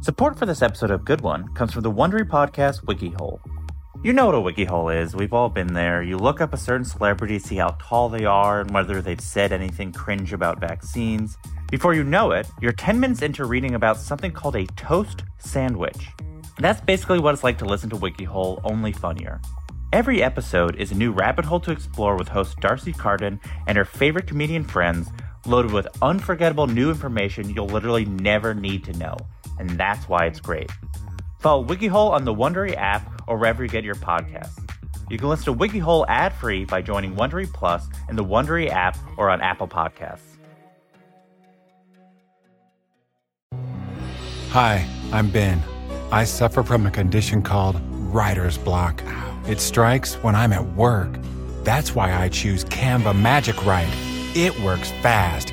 Support for this episode of Good One comes from the Wondery podcast WikiHole. You know what a WikiHole is. We've all been there. You look up a certain celebrity, see how tall they are, and whether they've said anything cringe about vaccines. Before you know it, you're 10 minutes into reading about something called a toast sandwich. That's basically what it's like to listen to WikiHole, only funnier. Every episode is a new rabbit hole to explore with host Darcy Carden and her favorite comedian friends, loaded with unforgettable new information you'll literally never need to know. And that's why it's great. Follow WikiHole on the Wondery app or wherever you get your podcasts. You can listen to WikiHole ad-free by joining Wondery Plus in the Wondery app or on Apple Podcasts. Hi, I'm Ben. I suffer from a condition called writer's block. It strikes when I'm at work. That's why I choose Canva Magic Write. It works fast,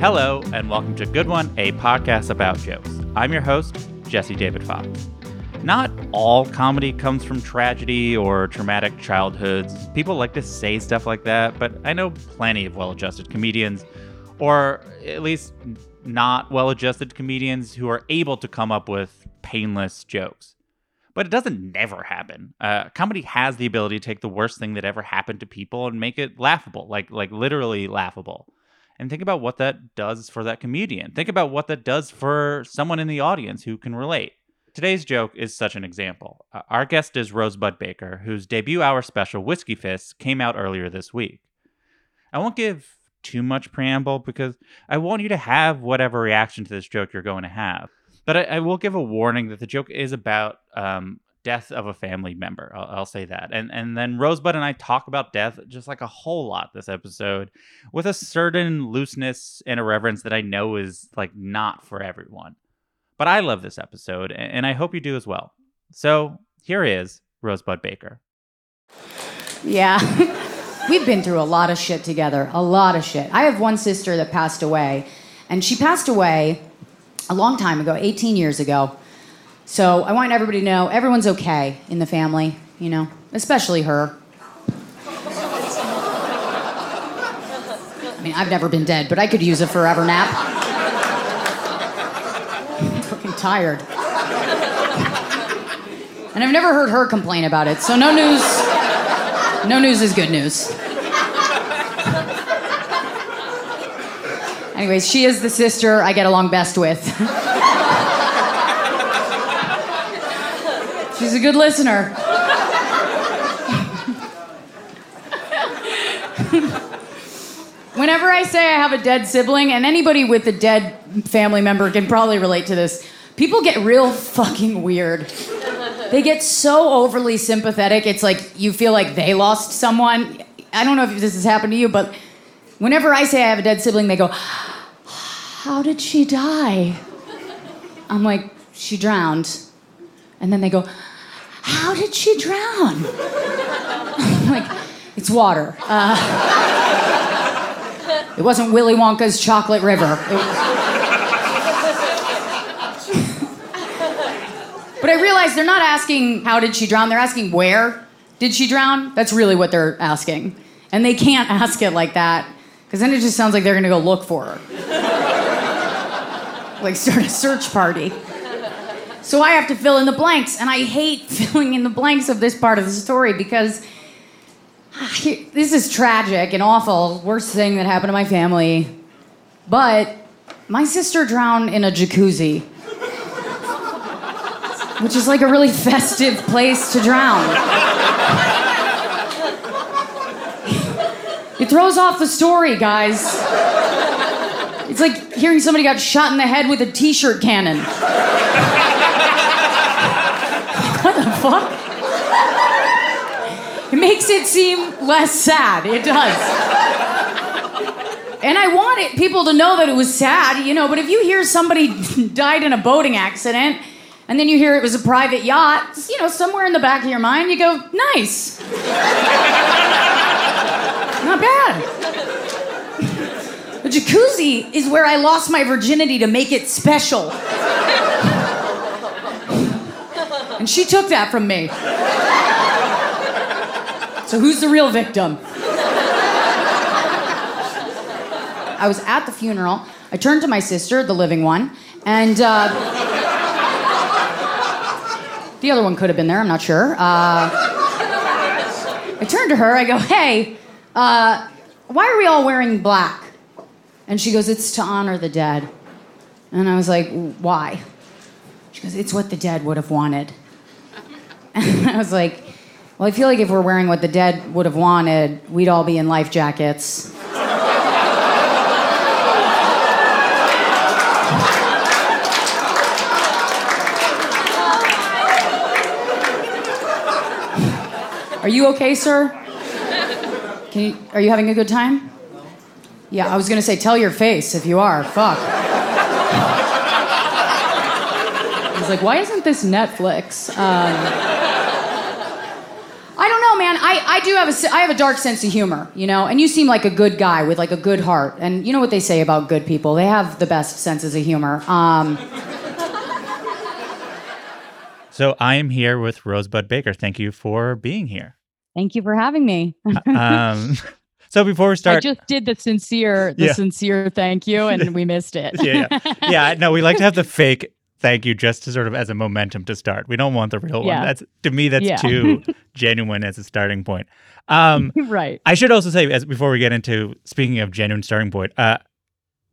Hello, and welcome to Good One, a podcast about jokes. I'm your host, Jesse David Fox. Not all comedy comes from tragedy or traumatic childhoods. People like to say stuff like that, but I know plenty of well adjusted comedians, or at least not well adjusted comedians, who are able to come up with painless jokes. But it doesn't never happen. Uh, comedy has the ability to take the worst thing that ever happened to people and make it laughable, like like literally laughable and think about what that does for that comedian. Think about what that does for someone in the audience who can relate. Today's joke is such an example. Uh, our guest is Rosebud Baker, whose debut hour special, Whiskey Fists, came out earlier this week. I won't give too much preamble because I want you to have whatever reaction to this joke you're going to have. But I, I will give a warning that the joke is about um, death of a family member. I'll, I'll, say that. And and then Rosebud and I talk about death just like a whole lot this episode with a certain looseness and irreverence that I know is like not for everyone. But I love this episode and I hope you do as well. So here is Rosebud Baker. Yeah. We've been through a lot of shit together, a lot of shit. I have one sister that passed away, and she passed away a long time ago, 18 years ago. So I want everybody to know everyone's okay in the family, you know, especially her. I mean, I've never been dead, but I could use a forever nap. I'm fucking tired. And I've never heard her complain about it, so no news. No news is good news. Anyways, she is the sister I get along best with. She's a good listener. Whenever I say I have a dead sibling, and anybody with a dead family member can probably relate to this, people get real fucking weird. They get so overly sympathetic. It's like you feel like they lost someone. I don't know if this has happened to you, but whenever I say I have a dead sibling, they go, How did she die? I'm like, She drowned. And then they go, how did she drown? like, it's water. Uh, it wasn't Willy Wonka's chocolate river. but I realized they're not asking how did she drown, they're asking where did she drown? That's really what they're asking. And they can't ask it like that, because then it just sounds like they're gonna go look for her. like start a search party. So I have to fill in the blanks, and I hate filling in the blanks of this part of the story because ah, this is tragic and awful, worst thing that happened to my family. But my sister drowned in a jacuzzi, which is like a really festive place to drown. It throws off the story, guys. It's like hearing somebody got shot in the head with a t shirt cannon. Fuck? It makes it seem less sad. It does. And I want it, people to know that it was sad, you know, but if you hear somebody died in a boating accident, And then you hear it was a private yacht. You know, somewhere in the back of your mind, you go, nice. Not bad. The jacuzzi is where I lost my virginity to make it special. And she took that from me. So who's the real victim? I was at the funeral. I turned to my sister, the living one, and uh, the other one could have been there, I'm not sure. Uh, I turned to her, I go, hey, uh, why are we all wearing black? And she goes, it's to honor the dead. And I was like, why? She goes, it's what the dead would have wanted. I was like, well, I feel like if we're wearing what the dead would have wanted, we'd all be in life jackets. Are you okay, sir? You, are you having a good time? Yeah, I was gonna say, tell your face if you are. Fuck. I was like, why isn't this Netflix? Um, man. I, I do have a I have a dark sense of humor, you know. And you seem like a good guy with like a good heart. And you know what they say about good people? They have the best senses of humor. Um, So I am here with Rosebud Baker. Thank you for being here. thank you for having me. Um, so before we start, I just did the sincere, the Yeah. sincere thank you, and we missed it. yeah, yeah, yeah. No, we like to have the fake thank you just to sort of as a momentum to start. We don't want the real Yeah. one. That's to me, that's Yeah. too genuine as a starting point. Um, right. I should also say, as before we get into speaking of genuine starting point, uh,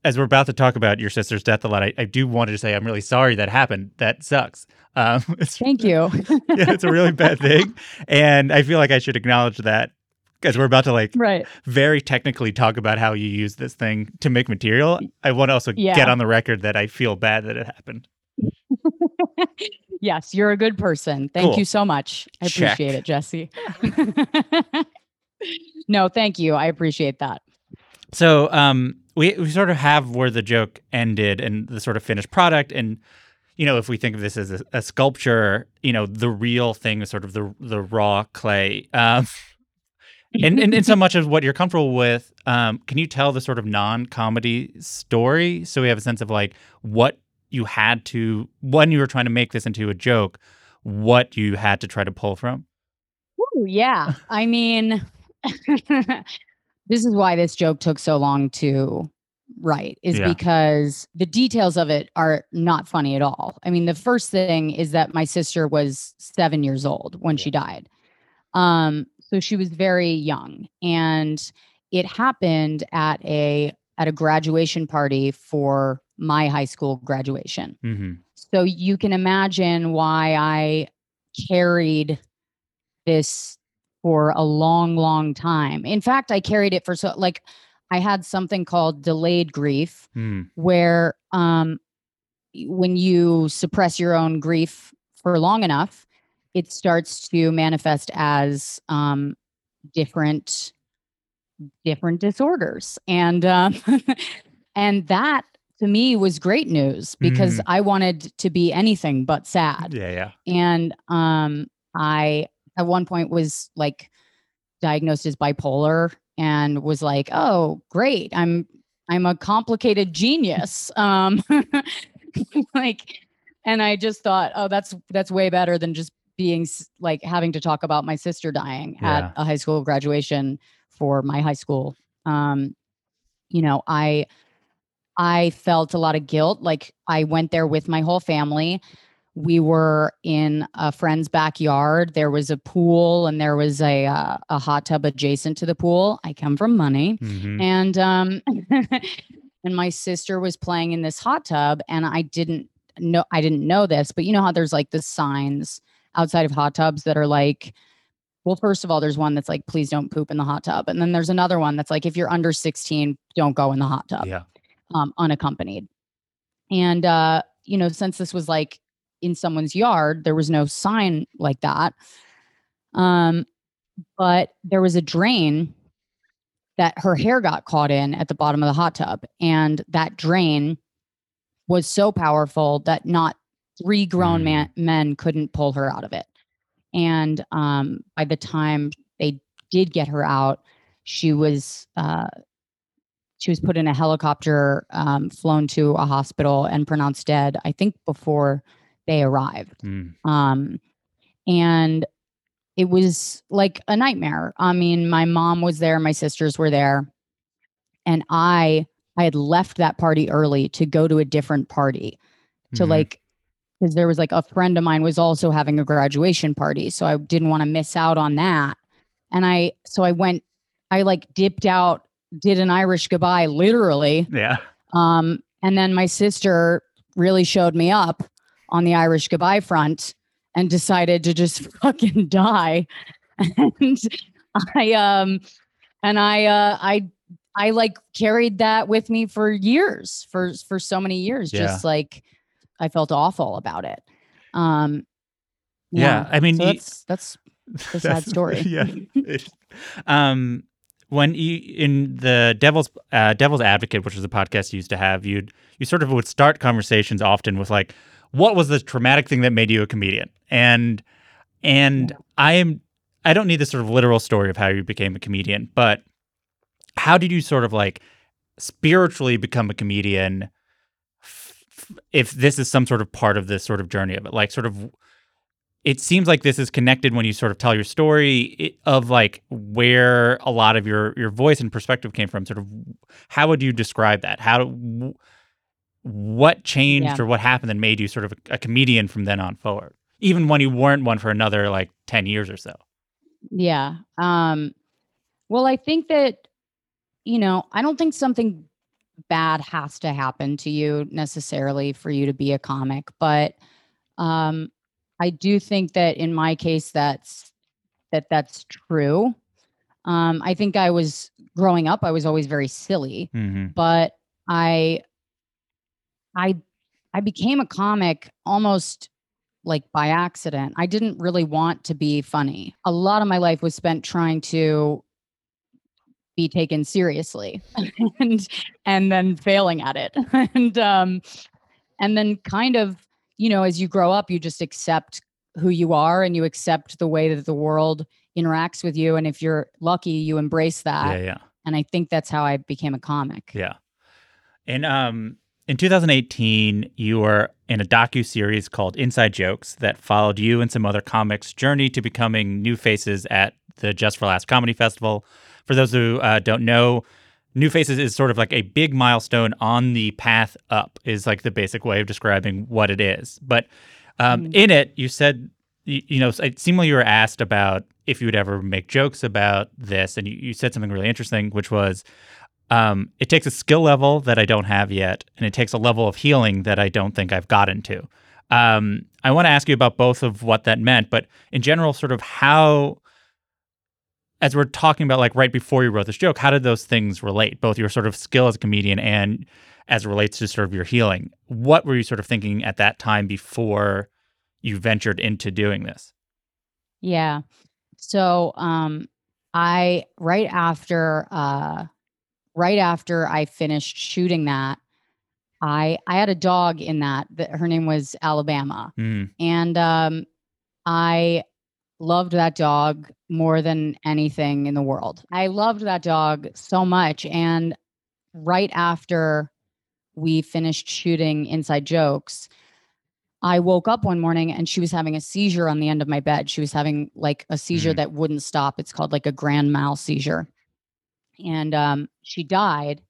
as we're about to talk about your sister's death a lot, I, I do want to say I'm really sorry that happened. That sucks. Um, it's, Thank you. yeah, it's a really bad thing, and I feel like I should acknowledge that because we're about to like right. very technically talk about how you use this thing to make material. I want to also Yeah. get on the record that I feel bad that it happened. Yes, you're a good person. Thank Cool. you so much. I Check. appreciate it, Jesse. no, thank you. I appreciate that. So um, we we sort of have where the joke ended and the sort of finished product, and you know, if we think of this as a, a sculpture, you know, the real thing is sort of the the raw clay. Um, and, and, and so much of what you're comfortable with, um, can you tell the sort of non-comedy story so we have a sense of like what you had to when you were trying to make this into a joke, what you had to try to pull from? Ooh, yeah. I mean, this is why this joke took so long to write, is Yeah. because the details of it are not funny at all. I mean, the first thing is that my sister was seven years old when she died. Um, so she was very young. And it happened at a at a graduation party for my high school graduation. Mm-hmm. So you can imagine why I carried this for a long, long time. In fact, I carried it for so like I had something called delayed grief Mm. where um when you suppress your own grief for long enough, it starts to manifest as um different different disorders. And um and that to me was great news because Mhm. I wanted to be anything but sad Yeah, yeah. and um i at one point was like diagnosed as bipolar and was like oh great i'm i'm a complicated genius um like and i just thought oh that's that's way better than just being like having to talk about my sister dying Yeah. at a high school graduation for my high school um you know i i felt a lot of guilt like i went there with my whole family we were in a friend's backyard. There was a pool and there was a uh, a hot tub adjacent to the pool. I come from money, Mhm. and um, and my sister was playing in this hot tub, and I didn't know I didn't know this, but you know how there's like the signs outside of hot tubs that are like. Well, first of all, there's one that's like, please don't poop in the hot tub. And then there's another one that's like, if you're under 16, don't go in the hot tub Yeah. Um, unaccompanied. And uh, you know, since this was like in someone's yard, there was no sign like that. Um, but there was a drain that her hair got caught in at the bottom of the hot tub, and that drain was so powerful that not three grown Mm. man, men couldn't pull her out of it. And um, by the time they did get her out, she was uh, she was put in a helicopter, um, flown to a hospital, and pronounced dead. I think before they arrived. Mm. Um, and it was like a nightmare. I mean, my mom was there, my sisters were there, and I I had left that party early to go to a different party to Mhm. like because there was like a friend of mine was also having a graduation party, so I didn't want to miss out on that. And I so I went, I like dipped out, did an Irish goodbye, literally. Yeah. Um, and then my sister really showed me up on the Irish goodbye front and decided to just fucking die. and I um and I uh I I like carried that with me for years, for for so many years. Yeah. Just like I felt awful about it. Um Yeah, I mean, so you- that's that's a sad story. yeah. um, when you in the Devil's uh, Devil's Advocate, which was a podcast you used to have, you'd you sort of would start conversations often with like, "What was the traumatic thing that made you a comedian?" And and I am I don't need the sort of literal story of how you became a comedian, but how did you sort of like spiritually become a comedian? If this is some sort of part of this sort of journey of it, like sort of it seems like this is connected when you sort of tell your story of like where a lot of your your voice and perspective came from sort of how would you describe that how what changed Yeah. or what happened that made you sort of a, a comedian from then on forward even when you weren't one for another like 10 years or so Yeah. Um well, I think that you know, I don't think something bad has to happen to you necessarily for you to be a comic, but um I do think that in my case that's that that's true. Um I think I was growing up I was always very silly, mm-hmm. but I I I became a comic almost like by accident. I didn't really want to be funny. A lot of my life was spent trying to be taken seriously and and then failing at it. and um and then kind of, you know, as you grow up, you just accept who you are and you accept the way that the world interacts with you and if you're lucky, you embrace that. yeah yeah And I think that's how I became a comic. Yeah. And um in 2018, you were in a docu series called Inside Jokes that followed you and some other comics' journey to becoming new faces at the Just for Laughs Comedy Festival. For those who uh, don't know, New Faces is sort of like a big milestone on the path up, is like the basic way of describing what it is. But um, Mm. in it, you said, you, you know, it seemed like you were asked about if you would ever make jokes about this. And you, you said something really interesting, which was, um, it takes a skill level that I don't have yet, and it takes a level of healing that I don't think I've gotten to. Um, I want to ask you about both of what that meant, but in general, sort of how, as we're talking about, like right before you wrote this joke, how did those things relate? Both your sort of skill as a comedian and as it relates to sort of your healing. What were you sort of thinking at that time before you ventured into doing this? Yeah. So um I right after uh right after I finished shooting that, I I had a dog in that that her name was Alabama. Mm, And um I loved that dog more than anything in the world. I loved that dog so much and right after we finished shooting Inside Jokes, I woke up one morning and she was having a seizure on the end of my bed. She was having like a seizure Mm. that wouldn't stop. It's called like a grand mal seizure. And um, she died.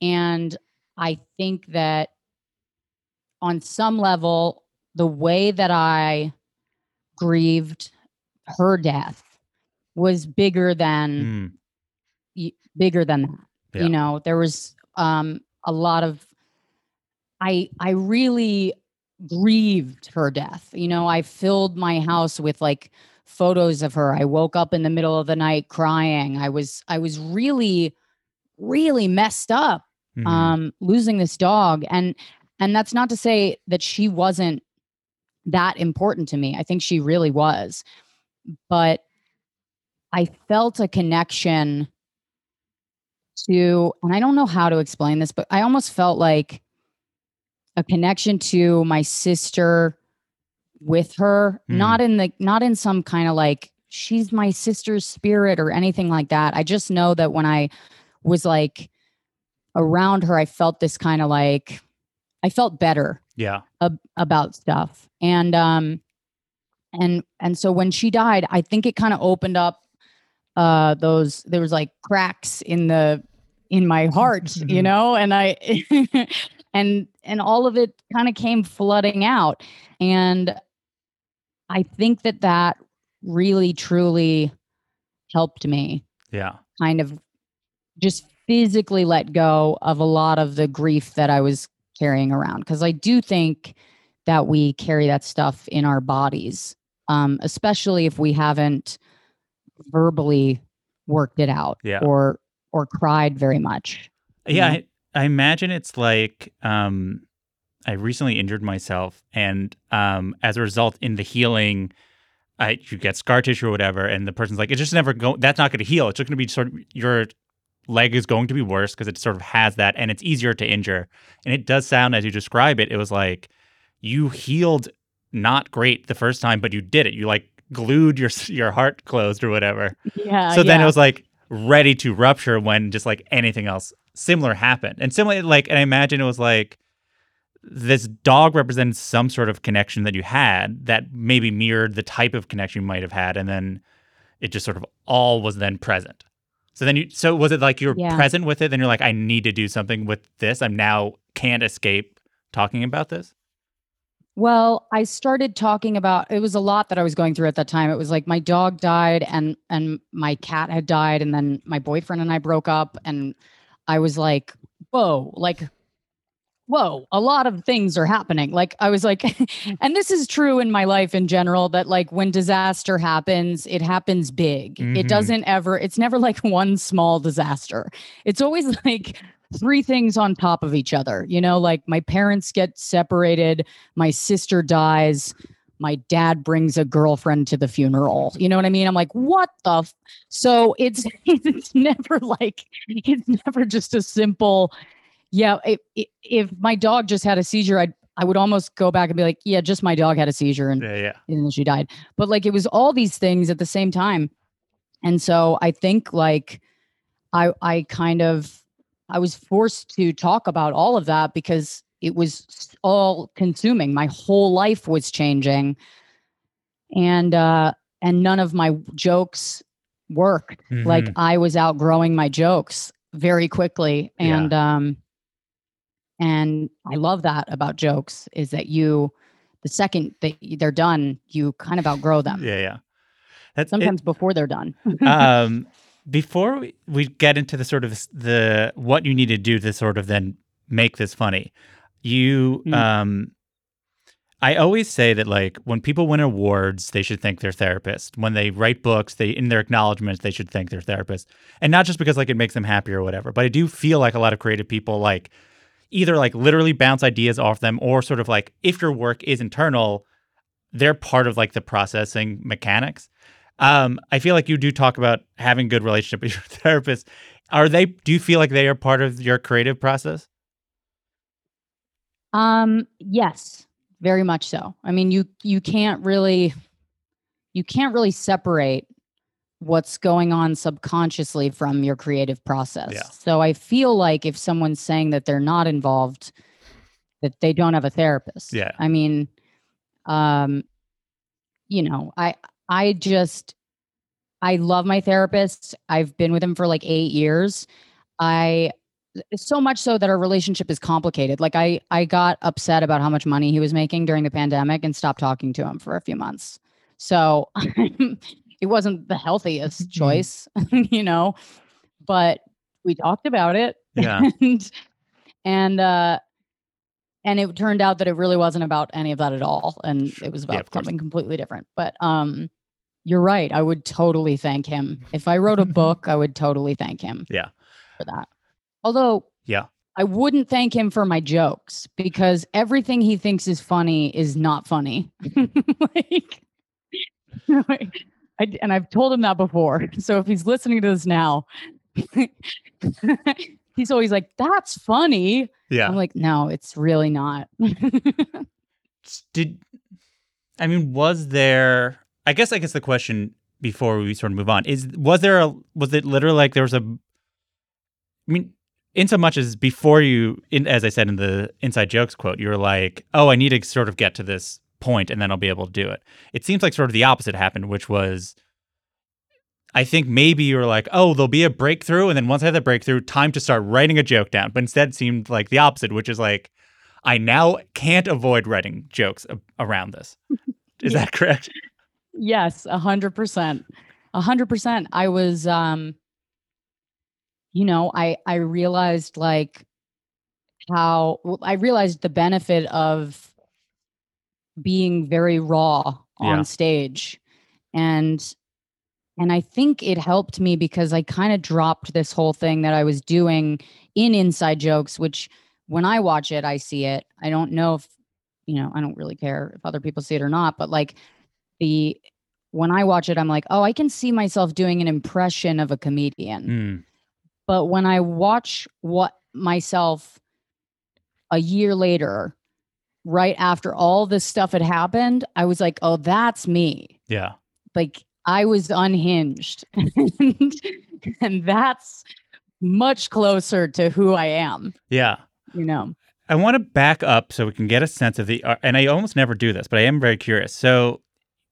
And I think that on some level, the way that I grieved her death was bigger than mm, bigger than that. Yeah. You know, there was um a lot of I I really grieved her death. You know, I filled my house with like photos of her. I woke up in the middle of the night crying. I was I was really really messed up mhm. um losing this dog and and that's not to say that she wasn't that important to me i think she really was but i felt a connection to and i don't know how to explain this but i almost felt like a connection to my sister with her, Hmm. not in the not in some kind of like she's my sister's spirit or anything like that. I just know that when I was like around her, I felt this kind of like I felt better Yeah. ab- about stuff and um and and so when she died i think it kind of opened up uh those there was like cracks in the in my heart you know and i and and all of it kind of came flooding out and i think that that really truly helped me Yeah. kind of just physically let go of a lot of the grief that I was carrying around. Because I do think that we carry that stuff in our bodies, um, especially if we haven't verbally worked it out Yeah. or or cried very much. Yeah, Mhm. I, I imagine it's like um, I recently injured myself, and um, as a result, in the healing, I you get scar tissue or whatever, and the person's like, it's just never go. That's not going to heal. It's just going to be sort of your leg is going to be worse because it sort of has that, and it's easier to injure. And it does sound as you describe it, it was like you healed not great the first time, but you did it. You like glued your your heart closed or whatever. Yeah. So then it was like ready to rupture when just like anything else similar happened. And similarly, like, and I imagine it was like this dog represented some sort of connection that you had that maybe mirrored the type of connection you might have had. And then it just sort of all was then present. So then you, so was it like you're Yeah. present with it? Then you're like, I need to do something with this. I'm now can't escape talking about this. Well, I started talking about it was a lot that I was going through at that time. It was like my dog died and and my cat had died and then my boyfriend and I broke up and I was like, "Whoa, like whoa, a lot of things are happening." Like I was like and this is true in my life in general that like when disaster happens, it happens big. Mhm. It doesn't ever it's never like one small disaster. It's always like three things on top of each other. You know, like my parents get separated, my sister dies, my dad brings a girlfriend to the funeral. You know what I mean? I'm like, what the? F-? So it's it's never like it's never just a simple. Yeah, if, if- if my dog just had a seizure, I I would almost go back and be like, yeah, just my dog had a seizure and Yeah, yeah. and then she died. But like it was all these things at the same time. And so I think like I I kind of I was forced to talk about all of that because it was all consuming. My whole life was changing. And uh and none of my jokes worked. Like Mhm. I was outgrowing my jokes very quickly. Yeah. And um and I love that about jokes is that you the second that they're done, you kind of outgrow them. yeah, yeah. That's it- Sometimes before they're done. um, before we, we get into the sort of the what you need to do to sort of then make this funny, you Mm. um, I always say that like when people win awards, they should thank their therapist. When they write books, they in their acknowledgments, they should thank their therapist, and not just because like it makes them happy or whatever. But I do feel like a lot of creative people like either like literally bounce ideas off them or sort of like if your work is internal, they're part of like the processing mechanics. Um, I feel like you do talk about having good relationship with your therapist. Are they? Do you feel like they are part of your creative process? Um, yes, very much so. I mean, you you can't really you can't really separate what's going on subconsciously from your creative process. Yeah. So I feel like if someone's saying that they're not involved, that they don't have a therapist. Yeah. I mean, um, you know, I I just I love my therapist. I've been with him for like eight years. I so much so that our relationship is complicated. Like I I got upset about how much money he was making during the pandemic and stopped talking to him for a few months. So it wasn't the healthiest choice, you know, but we talked about it. Yeah. And and uh and it turned out that it really wasn't about any of that at all. And it was about course. something completely different. But um you're right. I would totally thank him. If I wrote a book, I would totally thank him Yeah. for that. Although Yeah. I wouldn't thank him for my jokes because everything he thinks is funny is not funny. like, like, I, and I've told him that before. So if he's listening to this now, he's always like, "That's funny." Yeah. I'm like, "No, it's really not." did I mean, was there? I guess. I guess the question before we sort of move on is: was there a? Was it literally like there was a? I mean, in so much as before you, in, as I said in the inside jokes quote, you were like, "Oh, I need to sort of get to this point, and then I'll be able to do it." It seems like sort of the opposite happened, which was. I think maybe you were like, oh, there'll be a breakthrough. And then once I have that breakthrough, time to start writing a joke down. But instead, it seemed like the opposite, which is like, I now can't avoid writing jokes a- around this. Is Yeah. that correct? Yes, a hundred percent. A hundred percent. I was um you know, I I realized like how I realized the benefit of being very raw on Yeah. stage. And and I think it helped me because I kind of dropped this whole thing that I was doing in inside jokes, which when I watch it, I see it. I don't know if, you know, I don't really care if other people see it or not, but like the when I watch it, I'm like, oh, I can see myself doing an impression of a comedian. Mm, But when I watch what myself a year later, right after all this stuff had happened, I was like, oh, that's me. yeah. Like I was unhinged. and, and that's much closer to who I am, Yeah. you know. I want to back up so we can get a sense of the, uh, and I almost never do this, but I am very curious. So,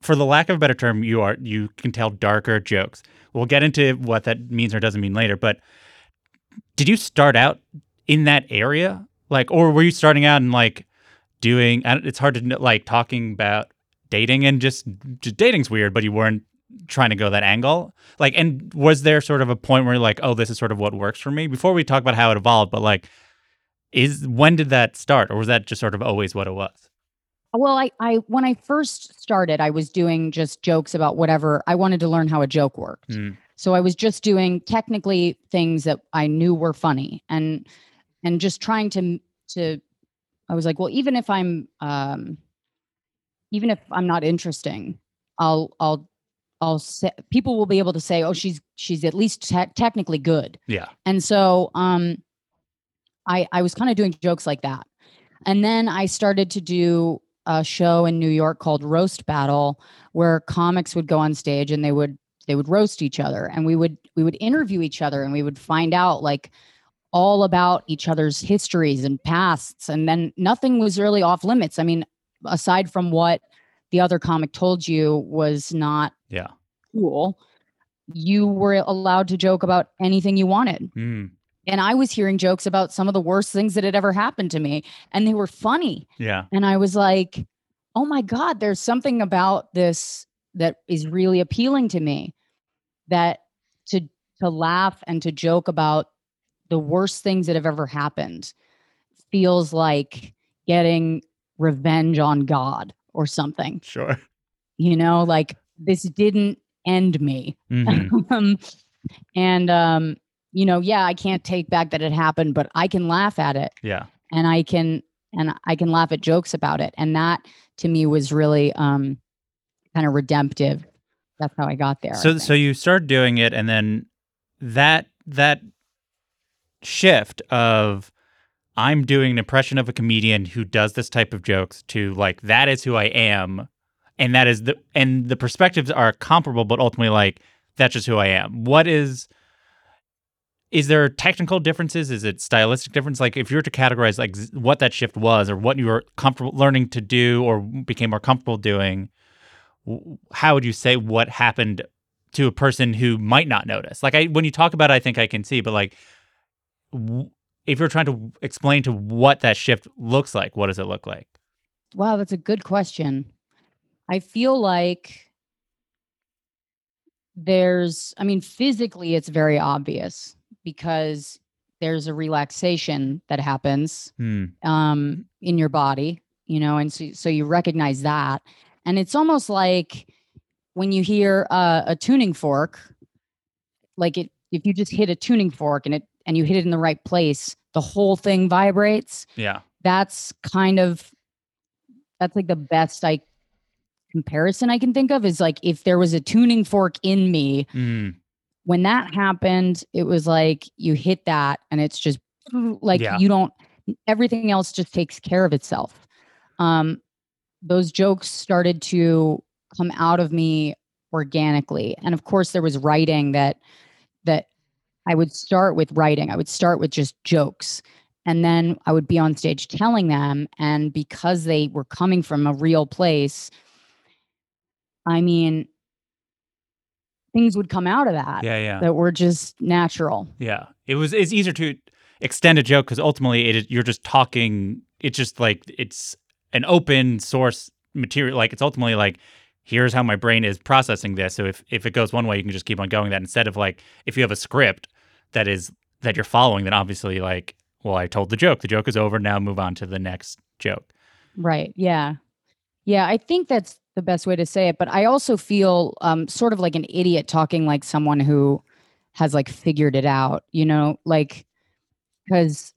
for the lack of a better term, you are you can tell darker jokes. We'll get into what that means or doesn't mean later. But did you start out in that area, like, or were you starting out and like doing? It's hard to like talking about dating and just, just dating's weird, but you weren't trying to go that angle. Like, and was there sort of a point where you're like, oh, this is sort of what works for me? Before we talk about how it evolved, but like is when did that start or was that just sort of always what it was Well, I, I when I first started, I was doing just jokes about whatever. I wanted to learn how a joke worked. Mm. So I was just doing technically things that I knew were funny and and just trying to to I was like, well, even if I'm um even if I'm not interesting, I'll I'll I'll say people will be able to say, oh, she's she's at least te- technically good. yeah And so um I I was kind of doing jokes like that. And then I started to do a show in New York called Roast Battle where comics would go on stage and they would they would roast each other and we would we would interview each other and we would find out like all about each other's histories and pasts and then nothing was really off limits. I mean, aside from what the other comic told you was not yeah cool, you were allowed to joke about anything you wanted. mm. And I was hearing jokes about some of the worst things that had ever happened to me, and they were funny. yeah And I was like, oh my God, there's something about this that is really appealing to me that to to laugh and to joke about the worst things that have ever happened feels like getting revenge on God or something. sure You know, like this didn't end me. Mhm. um, and um, you know, yeah, I can't take back that it happened, but I can laugh at it yeah and I can and I can laugh at jokes about it. And that to me was really um kind of redemptive. That's how I got there. So so you started doing it and then that that shift of i'm doing an impression of a comedian who does this type of jokes to like that is who i am and that is the and the perspectives are comparable but ultimately like that's just who i am what is is there technical differences? Is it stylistic difference? Like if you were to categorize like what that shift was or what you were comfortable learning to do or became more comfortable doing how would you say what happened to a person who might not notice? Like i when you talk about it i think i can see but like if you're trying to explain to what that shift looks like what does it look like? Wow, that's a good question. I feel like there's I mean physically it's very obvious because there's a relaxation that happens hmm. um, in your body, you know, and so, so you recognize that. And it's almost like when you hear uh, a tuning fork, like it, if you just hit a tuning fork and it, and you hit it in the right place, the whole thing vibrates. yeah That's kind of, that's like the best I comparison I can think of is like if there was a tuning fork in me, mm. When that happened, it was like you hit that and it's just like Yeah. you don't everything else just takes care of itself. Um those jokes started to come out of me organically. And of course, there was writing that that I would start with writing. I would start with just jokes. And then I would be on stage telling them. And because they were coming from a real place, I mean, things would come out of that Yeah, yeah. that were just natural. Yeah, it was. It's easier to extend a joke because ultimately, it, you're just talking. It's just like it's an open source material. Like it's ultimately like here's how my brain is processing this. So if if it goes one way, you can just keep on going. That instead of like if you have a script that is that you're following, then obviously like well, I told the joke. The joke is over. Now move on to the next joke. Right. Yeah. Yeah. I think that's the best way to say it. But I also feel um, sort of like an idiot talking like someone who has like figured it out, you know, like because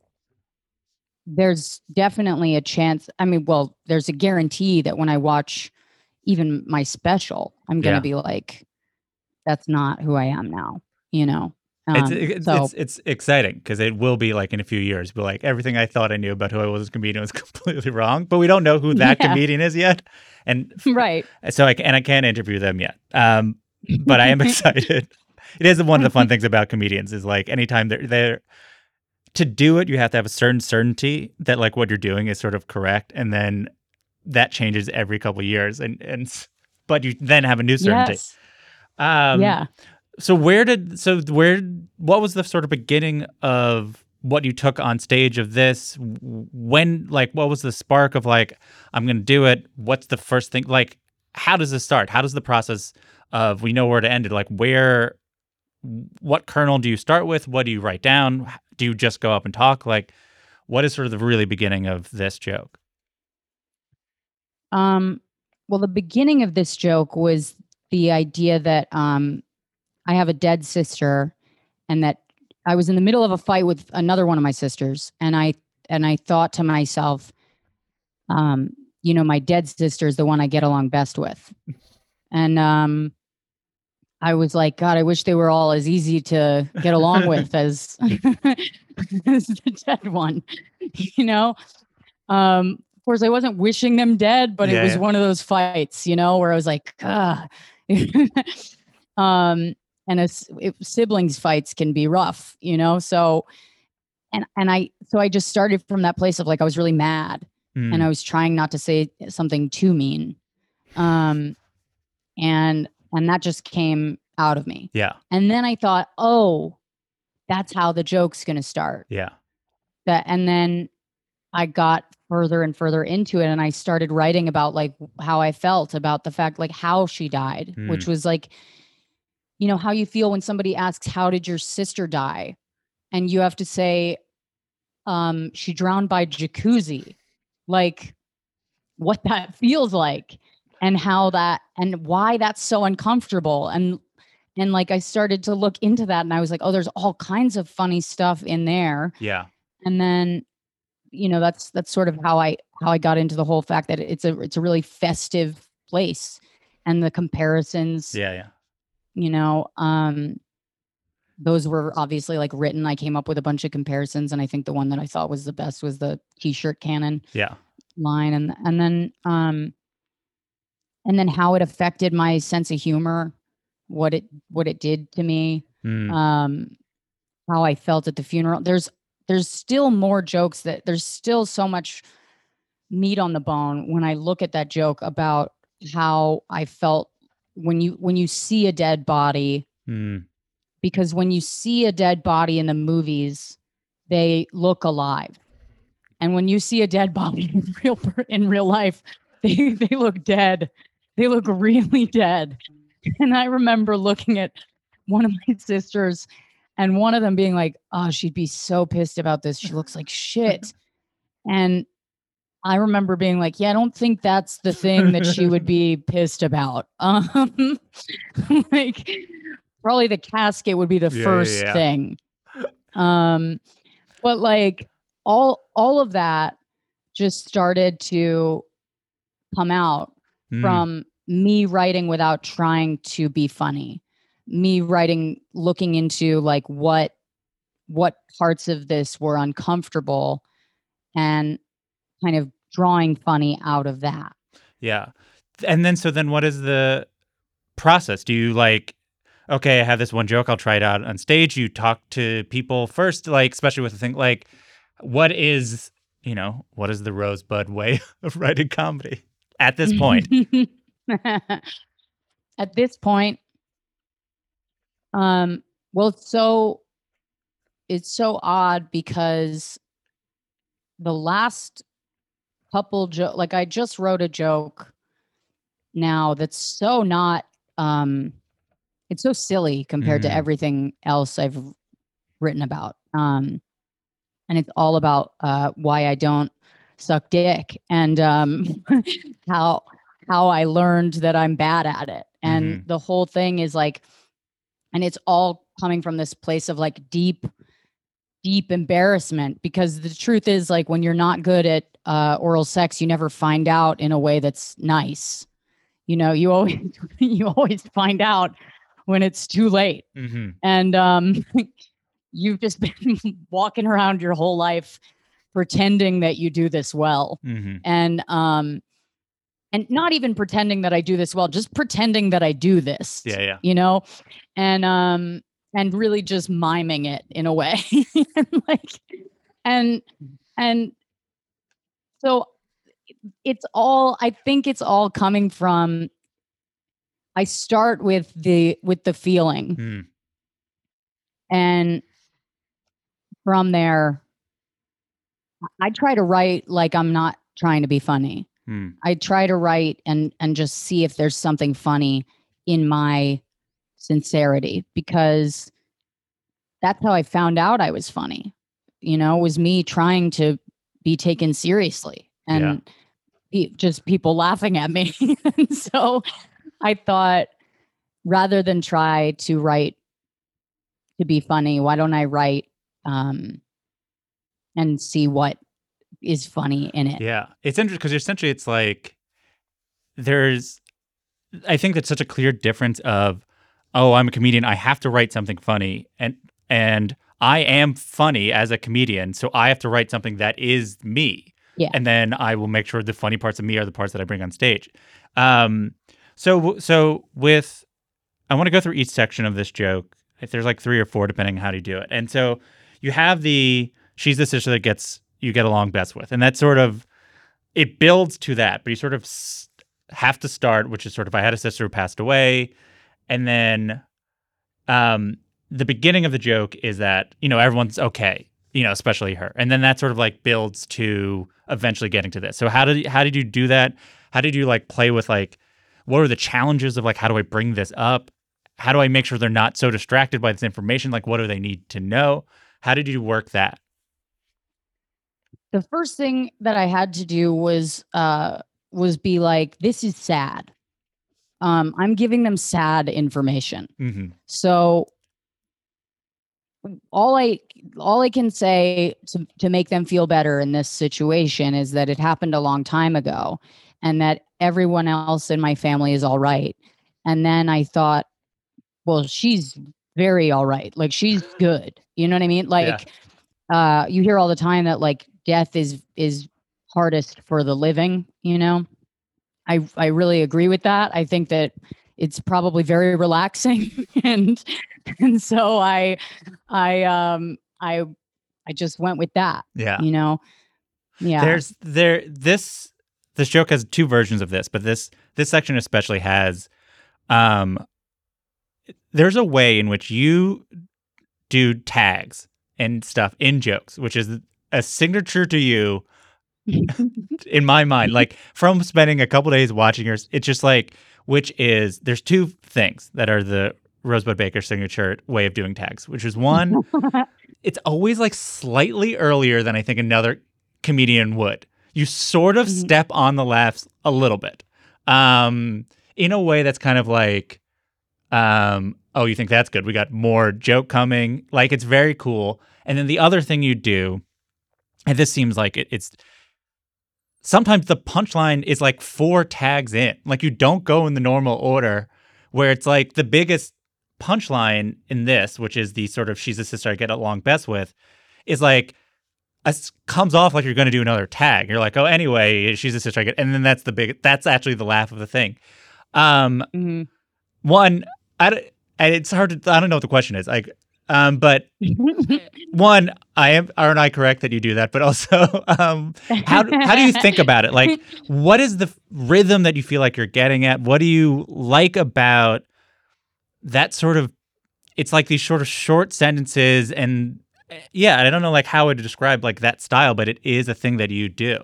there's definitely a chance. I mean, well, there's a guarantee that when I watch even my special, I'm going to Yeah. be like, that's not who I am now, you know? It's, Um, it's, so- it's it's exciting because it will be like in a few years, but like everything I thought I knew about who I was as a comedian was completely wrong. But we don't know who that Yeah. comedian is yet, and right. so I and I can't interview them yet. Um, but I am excited. It is one of the fun things about comedians is like anytime they're they're to do it, you have to have a certain certainty that like what you're doing is sort of correct, and then that changes every couple years, and and but you then have a new certainty. Yes. Um, yeah. So where did so where what was the sort of beginning of what you took on stage of this? When like what was the spark of like I'm going to do it? What's the first thing like how does this start? How does the process of we know where to end it? Like where what kernel do you start with? What do you write down? Do you just go up and talk? Like what is sort of the really beginning of this joke? Um, well, the beginning of this joke was the idea that um, I have a dead sister, and that I was in the middle of a fight with another one of my sisters, and I and I thought to myself, um, you know, my dead sister is the one I get along best with, and um, I was like, God, I wish they were all as easy to get along with as, as the dead one, you know. Um, of course, I wasn't wishing them dead, but Yeah, it was yeah. one of those fights, you know, where I was like, ah. um, and as if siblings fights can be rough, you know. So, and and I so I just started from that place of like I was really mad, Hmm. and I was trying not to say something too mean, um, and and that just came out of me. yeah, And then I thought, oh, that's how the joke's going to start yeah, that and then i got further and further into it and i started writing about like how i felt about the fact like how she died which was like you know how you feel when somebody asks how did your sister die? And you have to say um she drowned by jacuzzi. Like what that feels like and how that and why that's so uncomfortable. And and like i started to look into that and i was like oh there's all kinds of funny stuff in there. Yeah, and then you know that's that's sort of how i how i got into the whole fact that it's a it's a really festive place and the comparisons yeah, yeah. You know um those were obviously like written i came up with a bunch of comparisons and i think the one that i thought was the best was the t-shirt cannon Yeah. line and and then um and then how it affected my sense of humor what it what it did to me Hmm. um how i felt at the funeral there's there's still more jokes that there's still so much meat on the bone when i look at that joke about how i felt when you when you see a dead body Hmm. because when you see a dead body in the movies they look alive. And when you see a dead body in real in real life they they look dead. They look really dead. And i remember looking at one of my sisters and one of them being like oh she'd be so pissed about this. She looks like shit. And i remember being like yeah i don't think that's the thing that she would be pissed about um like probably the casket would be the Yeah, first yeah. thing um but like all all of that just started to come out Hmm. from me writing without trying to be funny me writing looking into like what what parts of this were uncomfortable and kind of drawing funny out of that Yeah. And then so then what is the process? Do you like okay, I have this one joke, I'll try it out on stage. You talk to people first, like especially with the thing like what is, you know, what is the rosebud way of writing comedy at this point? At this point, um, well, it's so it's so odd because the last couple joke, like I just wrote a joke now that's so not, um, it's so silly compared Mhm. to everything else I've written about. Um, and it's all about uh, why I don't suck dick and um, how how I learned that I'm bad at it. And the whole thing is like, and it's all coming from this place of like deep, deep embarrassment because the truth is like when you're not good at uh, oral sex, you never find out in a way that's nice. You know, you always you always find out when it's too late. Hmm and um, you've just been walking around your whole life pretending that you do this well. Hmm and um and not even pretending that i do this well just pretending that i do this Yeah, yeah. you know? And um and really just miming it in a way. And like and and so it's all i think it's all coming from i start with the with the feeling Mm. and from there i try to write like i'm not trying to be funny Mm. i try to write and and just see if there's something funny in my sincerity because that's how i found out i was funny you know was me trying to be taken seriously and pe- just people laughing at me. And so i thought rather than try to write to be funny why don't i write um and see what is funny in it? Yeah, it's interesting because essentially it's like there's, I think that's such a clear difference of, oh, I'm a comedian, I have to write something funny, and and I am funny as a comedian, so I have to write something that is me. Yeah. and then I will make sure the funny parts of me are the parts that I bring on stage. Um, so so with, I want to go through each section of this joke. If there's like three or four, depending on how you do it, and so you have the she's the sister that gets you get along best with, and that's sort of it builds to that, but you sort of have to start, which is sort of I had a sister who passed away, and then um, the beginning of the joke is that you know everyone's okay, you know, especially her, and then that sort of like builds to eventually getting to this. So how did how did you do that? How did you like play with like what are the challenges of like how do I bring this up? How do I make sure they're not so distracted by this information? Like what do they need to know? How did you work that? the first thing that I had to do was uh was be like, this is sad. Um, I'm giving them sad information. hmm So all I all I can say to to make them feel better in this situation is that it happened a long time ago and that everyone else in my family is all right. And then I thought, well, she's very all right. Like she's good. You know what I mean? Like uh you hear all the time that like death is is hardest for the living, you know? I I really agree with that. I think that it's probably very relaxing and and so I I um I I just went with that, Yeah. you know. Yeah. There's there this this joke has two versions of this, but this this section especially has um there's a way in which you do tags and stuff in jokes, which is a signature to you in my mind. Like from spending a couple days watching yours, it's just like which is there's two things that are the Rosebud Baker signature way of doing tags, which is one, it's always like slightly earlier than I think another comedian would. You sort of Mhm. step on the laughs a little bit. Um, in a way that's kind of like, um, oh, you think that's good? We got more joke coming. Like it's very cool. And then the other thing you do, and this seems like it, it's sometimes the punchline is like four tags in. Like you don't go in the normal order where it's like the biggest punchline in this, which is the sort of she's the sister I get along best with, is like comes off like you're going to do another tag. You're like, oh, anyway, she's a sister, I get, and then that's the big. That's actually the laugh of the thing. Um, Mhm. one, I it's hard to. I don't know what the question is. Like, um, but one, I am aren't I correct that you do that? But also, um, how do- how do you think about it? Like, what is the rhythm that you feel like you're getting at? What do you like about that sort of? It's like these sort of short sentences, and eh, yeah, I don't know like how to describe like that style, but it is a thing that you do,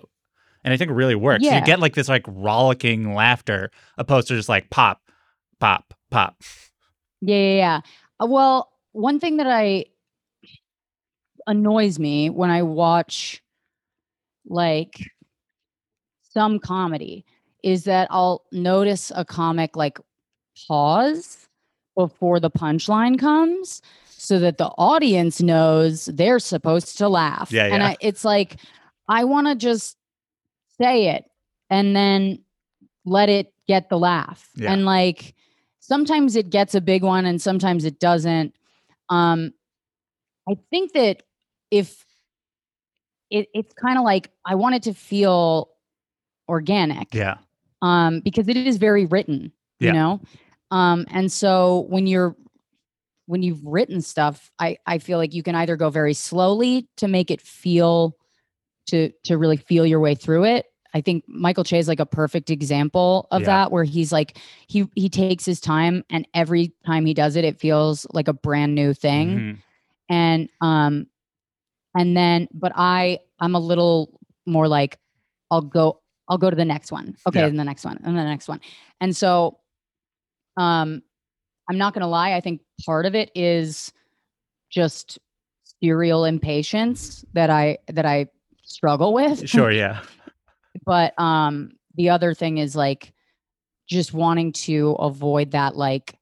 and I think it really works. Yeah. You get like this like rollicking laughter, opposed to just like pop, pop, pop. Yeah, yeah, yeah. Uh, Well, one thing that I annoys me when I watch like some comedy is that I'll notice a comic like pause before the punchline comes so that the audience knows they're supposed to laugh. Yeah, And yeah. I, it's like I want to just say it and then let it get the laugh. Yeah. And like sometimes it gets a big one and sometimes it doesn't. Um I think that if it, it's kind of like I want it to feel organic Yeah, um, because it is very written, Yeah. you know. Um, and so when you're when you've written stuff, I I feel like you can either go very slowly to make it feel to to really feel your way through it. I think Michael Che is like a perfect example of Yeah. that, where he's like he he takes his time, and every time he does it, it feels like a brand new thing Mhm. and um and then but i i'm a little more like i'll go i'll go to the next one okay Yeah. and the next one and the next one and so um i'm not gonna lie i think part of it is just serial impatience that i that i struggle with sure, yeah, but um the other thing is like just wanting to avoid that like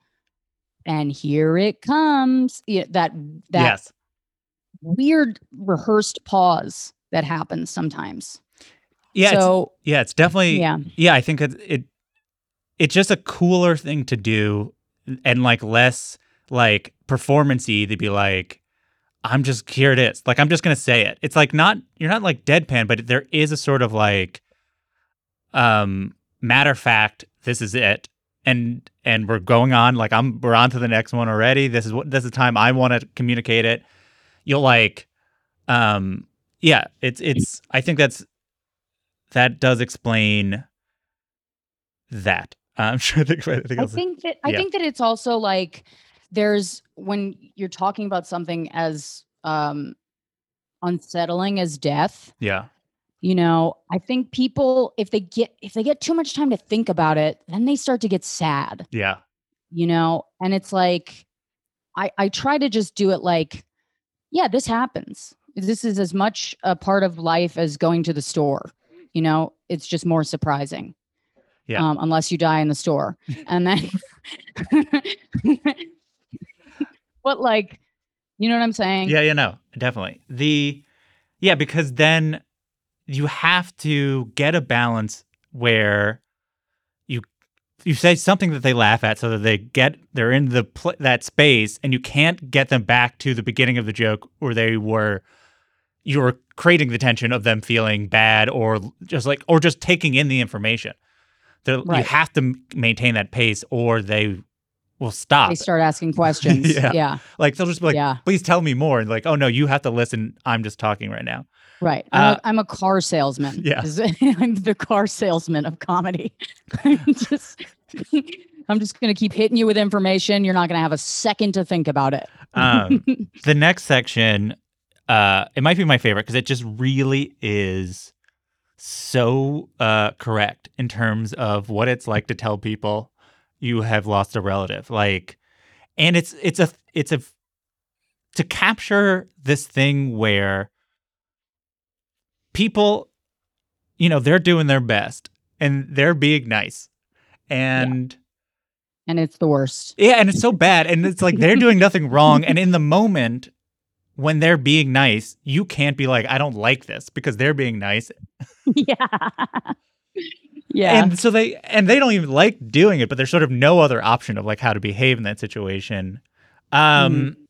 and here it comes yeah, that that yes. weird rehearsed pause that happens sometimes. Yeah, it's, so yeah, it's definitely yeah, yeah. I think it, it it's just a cooler thing to do, and like less like performancey to be like, I'm just here it is. Like I'm just gonna say it. It's like not you're not like deadpan, but there is a sort of like um matter of fact. This is it, and and we're going on. Like I'm we're on to the next one already. This is what this is the time I want to communicate it. You'll like um yeah it's it's i think that's that does explain that i'm sure. think, I think I think that I yeah. think that it's also like there's when you're talking about something as um unsettling as death, yeah you know, I think people if they get if they get too much time to think about it, then they start to get sad. yeah you know and it's like i i try to just do it like yeah this happens this is as much a part of life as going to the store you know it's just more surprising Yeah. um, unless you die in the store. And then but like you know what i'm saying? Yeah yeah no definitely. The yeah because then you have to get a balance where you you say something that they laugh at so that they get they're in the pl- that space and you can't get them back to the beginning of the joke where they were you're creating the tension of them feeling bad or just like or just taking in the information They're- you have to maintain that pace or they will stop they start asking questions Yeah. yeah like they'll just be like Yeah. please tell me more and like oh no you have to listen i'm just talking right now Right. I'm, Uh, a, I'm a car salesman. yeah. I'm the car salesman of comedy. I'm just, I'm just going to keep hitting you with information. You're not going to have a second to think about it. um the next section uh it might be my favorite because it just really is so uh correct in terms of what it's like to tell people you have lost a relative like and it's it's a it's a to capture this thing where people you know they're doing their best and they're being nice and and it's the worst. yeah, and it's so bad. And it's like they're doing nothing wrong. And in the moment when they're being nice, you can't be like, I don't like this because they're being nice. yeah. yeah. And so they and they don't even like doing it, but there's sort of no other option of like how to behave in that situation. Um Mm-hmm.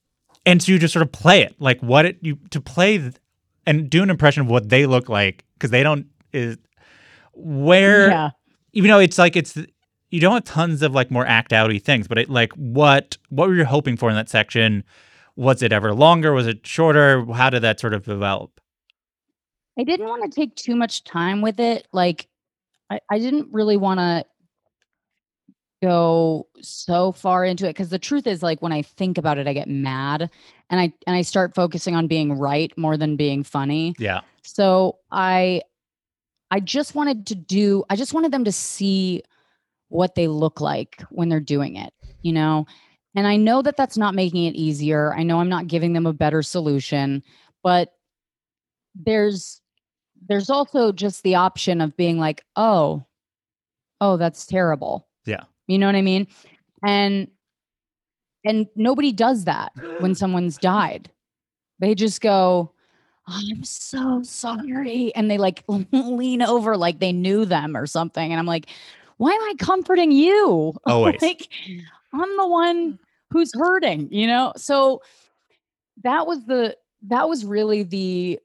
and so you just sort of play it. Like what it you to play th- and do an impression of what they look like because they don't is where yeah. even though it's like it's you don't have tons of like more act outy things, but it like what what were you hoping for in that section? Was it ever longer? Was it shorter? How did that sort of develop? I didn't want to take too much time with it. Like, I, I didn't really want to go so far into it because the truth is like when I think about it, I get mad and I and I start focusing on being right more than being funny. Yeah. So I I just wanted to do I just wanted them to see what they look like when they're doing it, you know? And I know that that's not making it easier. I know I'm not giving them a better solution, but there's there's also just the option of being like, "Oh, oh, that's terrible." Yeah. You know what I mean? And and nobody does that when someone's died. They just go, "Oh, I'm so sorry. And they like lean over like they knew them or something. And I'm like, why am I comforting you? Always. like, I'm the one who's hurting, you know? So that was the, that was really the,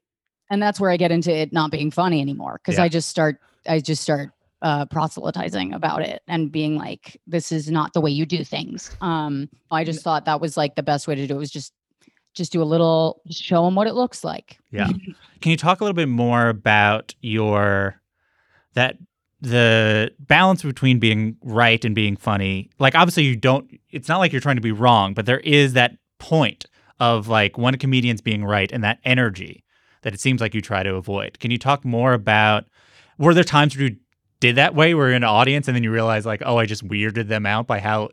and that's where I get into it not being funny anymore. Cause Yeah. I just start, I just start uh, proselytizing about it and being like, this is not the way you do things. Um, I just thought that was like the best way to do it was just, just do a little, show them what it looks like. Yeah. Can you talk a little bit more about your that the balance between being right and being funny? Like obviously you don't it's not like you're trying to be wrong, but there is that point of like one comedian's being right and that energy that it seems like you try to avoid. Can you talk more about were there times where you did that way where you're in an audience and then you realize like, oh, I just weirded them out by how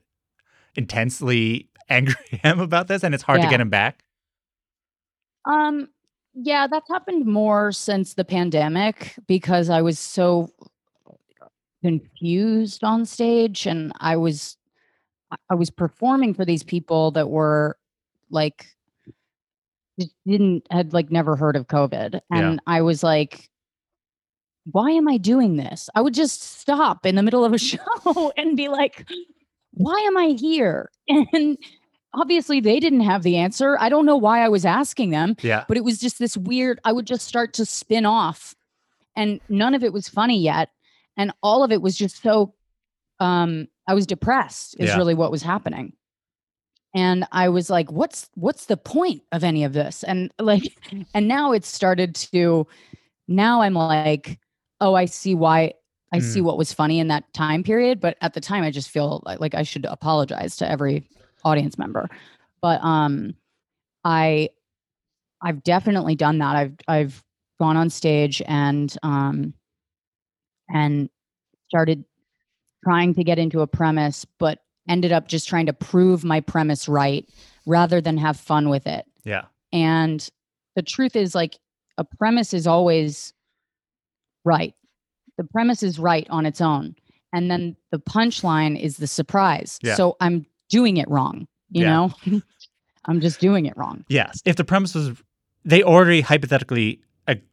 intensely angry I am about this and it's hard to get them back? Um, yeah, that's happened more since the pandemic because I was so confused on stage and I was I- was performing for these people that were like didn't had like never heard of COVID. And I was like, why am I doing this? I would just stop in the middle of a show and be like, why am I here? And obviously they didn't have the answer. I don't know why I was asking them, Yeah. but it was just this weird, I would just start to spin off and none of it was funny yet. And all of it was just so um I was depressed is Yeah. really what was happening. And I was like, what's what's the point of any of this? And like and now it's started to now I'm like, oh, I see why I see what was funny in that time period. But at the time I just feel like, like I should apologize to every audience member. But um I I've definitely done that. I've I've gone on stage and um and started trying to get into a premise, but ended up just trying to prove my premise right rather than have fun with it. Yeah. And the truth is, like, a premise is always right. The premise is right on its own. And then the punchline is the surprise. Yeah. So I'm doing it wrong, you Yeah. know? I'm just doing it wrong. Yes. If the premise was, they already hypothetically ag-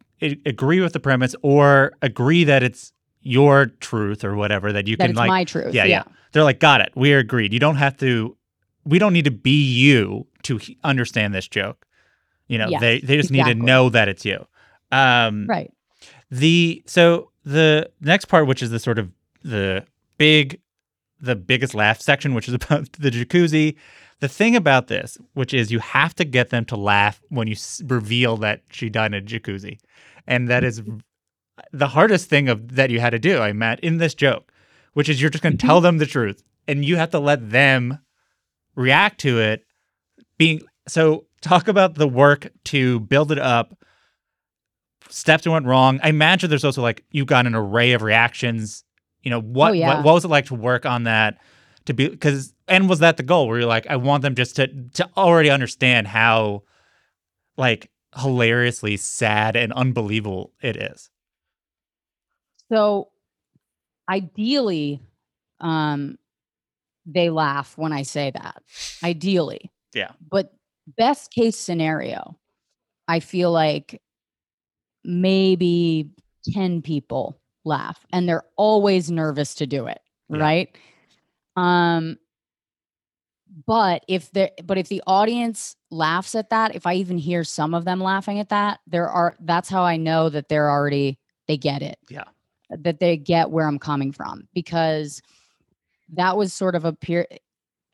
agree with the premise or agree that it's your truth or whatever that you that can like. my truth. yeah, yeah, They're like, got it. We agreed. You don't have to. We don't need to be you to he- understand this joke. You know, Yes, they they just need to know that it's you. Um, Right. the so the next part, which is the sort of the big, the biggest laugh section, which is about the jacuzzi. The thing about this, which is you have to get them to laugh when you s- reveal that she died in a jacuzzi, and that is the hardest thing of that you had to do. I met in this joke, which is you're just going to tell mm-hmm. them the truth, and you have to let them react to it. Being so, talk about the work to build it up steps that went wrong. I imagine there's also like you got an array of reactions. You know what? Oh, yeah. what, what was it like to work on that? To be because and was that the goal? Where you're like, I want them just to to already understand how like hilariously sad and unbelievable it is. So ideally, um, they laugh when I say that. Ideally. Yeah. But best case scenario, I feel like maybe 10 people laugh and they're always nervous to do it. Yeah. Right. Um, but if the but if the audience laughs at that, if I even hear some of them laughing at that, there are that's how I know that they're already they get it. Yeah. That they get where I'm coming from because that was sort of a peer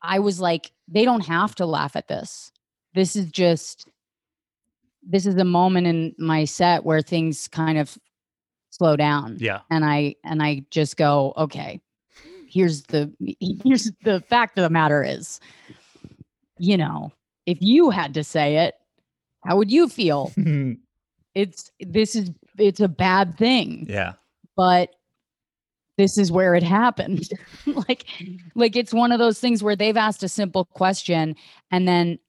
I was like they don't have to laugh at this. This is just this is a moment in my set where things kind of slow down Yeah. and I and I just go, okay, here's the here's the fact of the matter is, you know, if you had to say it, how would you feel? It's this is it's a bad thing, yeah. But this is where it happened. like mm-hmm. like it's one of those things where they've asked a simple question and then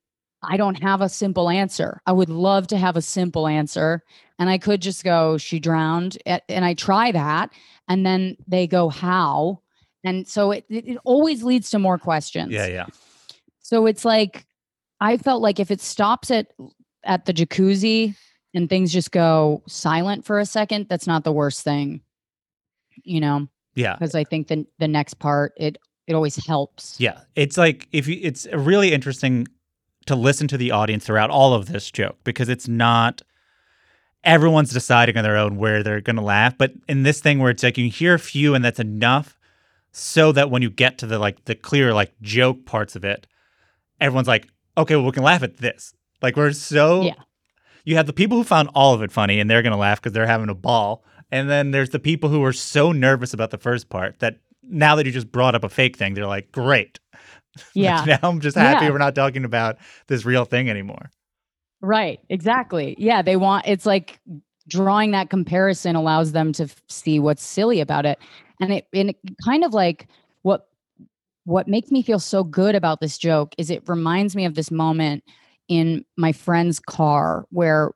I don't have a simple answer. I would love to have a simple answer. And I could just go, she drowned. And I try that. And then they go, how? And so it, it, it always leads to more questions. Yeah. Yeah. So it's like, I felt like if it stops at at the jacuzzi and things just go silent for a second, that's not the worst thing. You know, Yeah. because I think the the next part it it always helps. Yeah, it's like if you, it's really interesting to listen to the audience throughout all of this joke because it's not everyone's deciding on their own where they're going to laugh, but in this thing where it's like you hear a few and that's enough so that when you get to the like the clear like joke parts of it, everyone's like, okay, well, we can laugh at this. Like we're so Yeah. You have the people who found all of it funny and they're going to laugh because they're having a ball. And then there's the people who were so nervous about the first part that now that you just brought up a fake thing, they're like, great. Yeah. now I'm just happy Yeah. we're not talking about this real thing anymore. Right. Exactly. Yeah. They want it's like drawing that comparison allows them to f- see what's silly about it. And it and it kind of like what what makes me feel so good about this joke is it reminds me of this moment in my friend's car where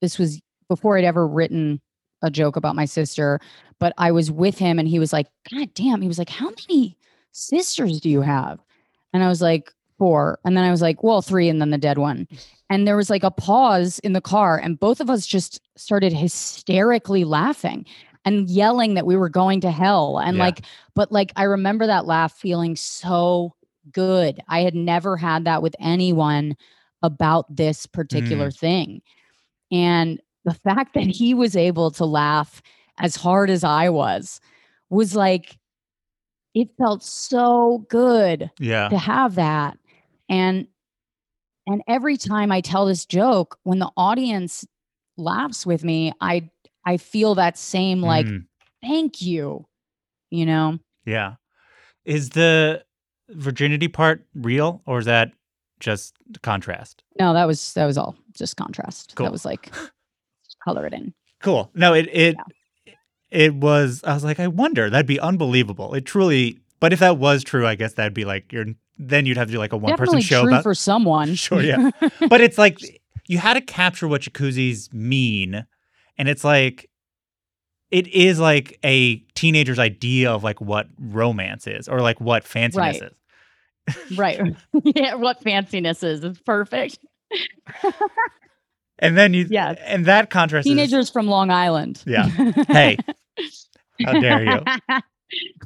this was before I'd ever written a joke about my sister, but I was with him and he was like, God damn, he was like, How many sisters do you have? And I was like, Four. And then I was like, Well, three, and then the dead one. And there was like a pause in the car, and both of us just started hysterically laughing and yelling that we were going to hell. And Yeah. like, but like, I remember that laugh feeling so good. I had never had that with anyone about this mm. particular thing. And the fact that he was able to laugh as hard as I was was like, it felt so good Yeah. to have that and and every time i tell this joke when the audience laughs with me i i feel that same like Mm, thank you you know yeah. Is the virginity part real or is that just contrast? no that was that was all just contrast Cool. that was like color it in Cool. No, it it it was I was like, I wonder, that'd be unbelievable. It truly but if that was true, I guess that'd be like you're then you'd have to do like a one person show true about for someone Sure, yeah. but it's like you had to capture what jacuzzis mean, and it's like it is like a teenager's idea of like what romance is or like what fanciness Right. is. right yeah what fanciness is it's perfect And then you Yes. and that contrast is teenagers from long island Yeah. Hey, how dare you?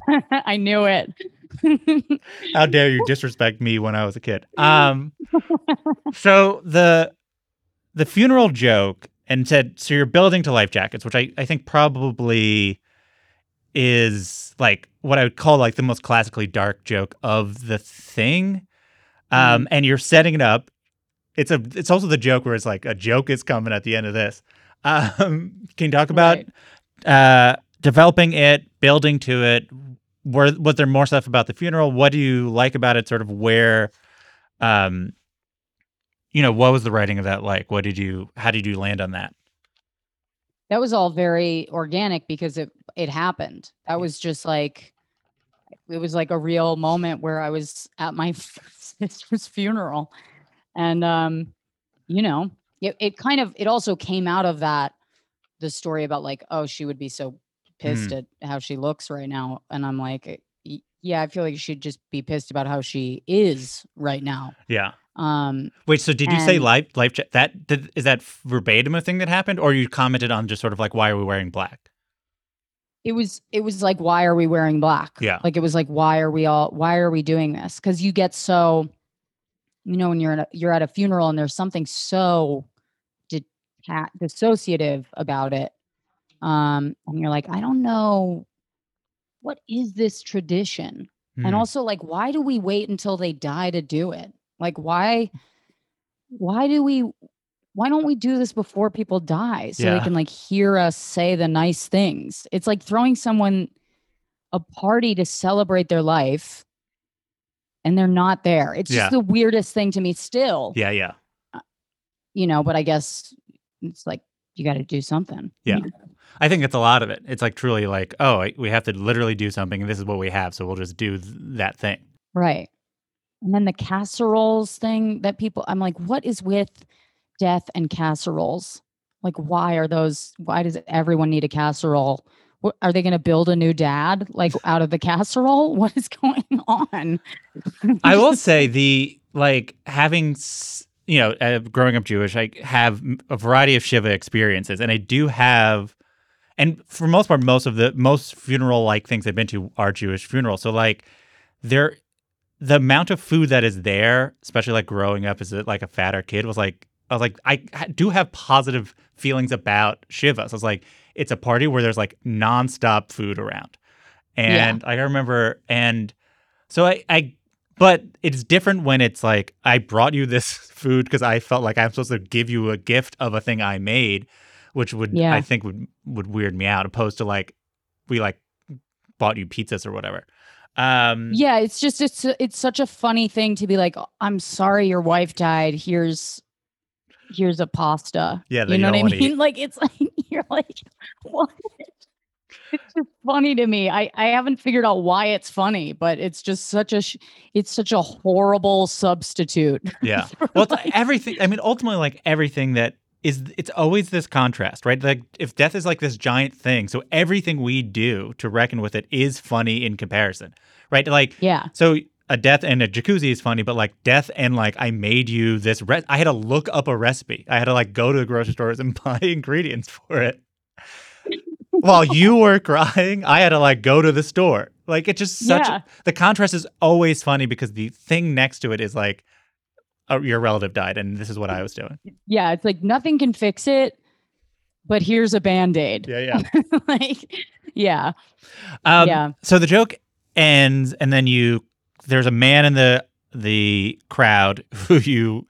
i knew it How dare you disrespect me when I was a kid? Um so the the funeral joke and said so you're building to life jackets, which I, I think probably is like what I would call like the most classically dark joke of the thing. Um and you're setting it up. It's a it's also the joke where it's like a joke is coming at the end of this. Um can you talk about Right. uh developing it, building to it? Were was there more stuff about the funeral? What do you like about it? Sort of where, um, you know, what was the writing of that like? What did you? How did you land on that? that was all very organic because it it happened. That was just like it was like a real moment where I was at my sister's funeral. And um, you know, it, it kind of it also came out of that the story about like, oh, she would be so pissed at how she looks right now. And I'm like, yeah, I feel like she'd just be pissed about how she is right now. Yeah. Um, Wait. So did you say life life that did, is that verbatim a thing that happened, or you commented on just sort of like why are we wearing black? it was it was like why are we wearing black Yeah. like it was like why are we all why are we doing this because you get so you know when you're at a, you're at a funeral and there's something so deta- dissociative about it um and you're like i don't know what is this tradition Hmm. and also like why do we wait until they die to do it like why why do we why don't we do this before people die so Yeah. they can like hear us say the nice things it's like throwing someone a party to celebrate their life and they're not there it's Yeah. just the weirdest thing to me still yeah, yeah. Uh, you know but i guess it's like you got to do something Yeah. I think it's a lot of it. It's like truly like, oh, we have to literally do something, and this is what we have, so we'll just do th- that thing. Right. And then the casseroles thing that people, I'm like, what is with death and casseroles? Like, why are those, why does everyone need a casserole? Are they going to build a new dad like out of the casserole? What is going on? I will say the like having you know uh, growing up Jewish, I have a variety of shiva experiences, and I do have, and for most part, most of the most funeral like things I've been to are Jewish funerals. So like there, the amount of food that is there, especially like growing up as a, like a fatter kid, was like I was like I do have positive feelings about shiva. So it's like it's a party where there's like nonstop food around, and I remember and. So I, I but it's different when it's like I brought you this food because I felt like I'm supposed to give you a gift of a thing I made, which would Yeah. I think would would weird me out, opposed to like we like bought you pizzas or whatever. Um yeah, it's just, it's, it's such a funny thing to be like, "Oh, I'm sorry your wife died. Here's, here's a pasta. Yeah, you know what I mean? eat. Like, it's like, you're like, what? It's just funny to me. I, I haven't figured out why it's funny, but it's just such a sh- it's such a horrible substitute. Yeah. Well, it's like- everything. I mean, ultimately, like everything that is, it's always this contrast, right? Like if death is like this giant thing, so everything we do to reckon with it is funny in comparison, right? Like, yeah, so a death and a jacuzzi is funny, but like death and like I made you this. Re- I had to look up a recipe. I had to like go to the grocery stores and buy ingredients for it. While you were crying, I had to like go to the store. Like it's just such. Yeah. the contrast is always funny because the thing next to it is like, oh, your relative died, and this is what I was doing. yeah. It's like nothing can fix it, but here's a band aid. Yeah, yeah. like, yeah, Um, Yeah. So the joke ends, and then you there's a man in the the crowd who you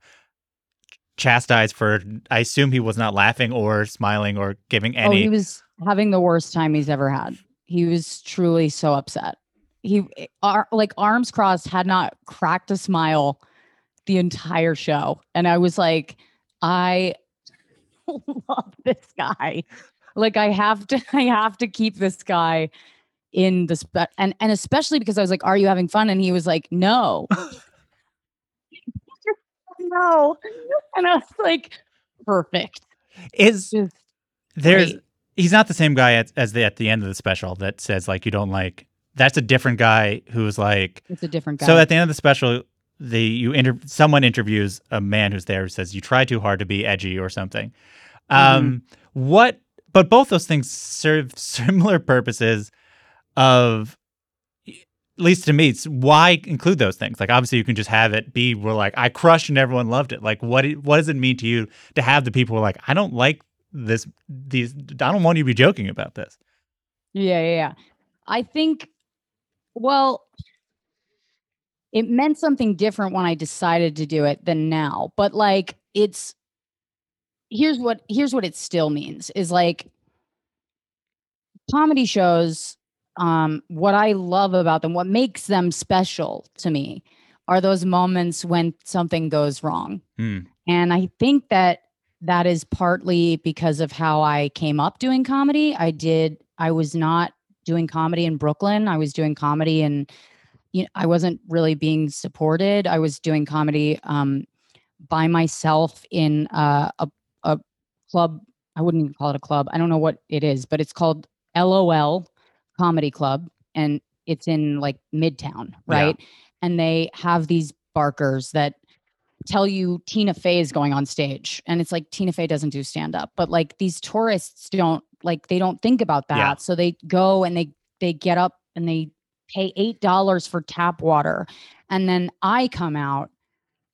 chastise for. I assume he was not laughing or smiling or giving Oh, any. he was having the worst time he's ever had. He was truly so upset. He, ar- like, arms crossed, had not cracked a smile the entire show. And I was like, I love this guy. Like, I have to, I have to keep this guy in the spe- and and especially because I was like, "Are you having fun?" And he was like, "No." no. And I was like, "Perfect." is Just there's great. he's not the same guy at, as the at the end of the special that says like you don't like. That's a different guy who's like It's a different guy. So at the end of the special, the you inter- someone interviews a man who's there who says you try too hard to be edgy or something. Um, What? But both those things serve similar purposes. Of at least to me, it's why include those things? Like obviously you can just have it be we're like I crushed and everyone loved it. Like what? What does it mean to you to have the people like I don't like this? These I don't want you to be joking about this. Yeah, yeah, yeah. I think, well, it meant something different when I decided to do it than now. But like, it's here's what here's what it still means is like comedy shows. Um, what I love about them, what makes them special to me, are those moments when something goes wrong. Hmm. And I think that that is partly because of how I came up doing comedy. I did, I was not doing comedy in Brooklyn. I was doing comedy and you know, I wasn't really being supported. I was doing comedy um, by myself in uh, a, a club. I wouldn't even call it a club. I don't know what it is, but it's called LOL Comedy Club. And it's in like Midtown, Yeah. right? And they have these barkers that tell you Tina Fey is going on stage. And it's like Tina Fey doesn't do stand up, but like these tourists don't like they don't think about that. Yeah. So they go and they they get up and they pay eight dollars for tap water. And then I come out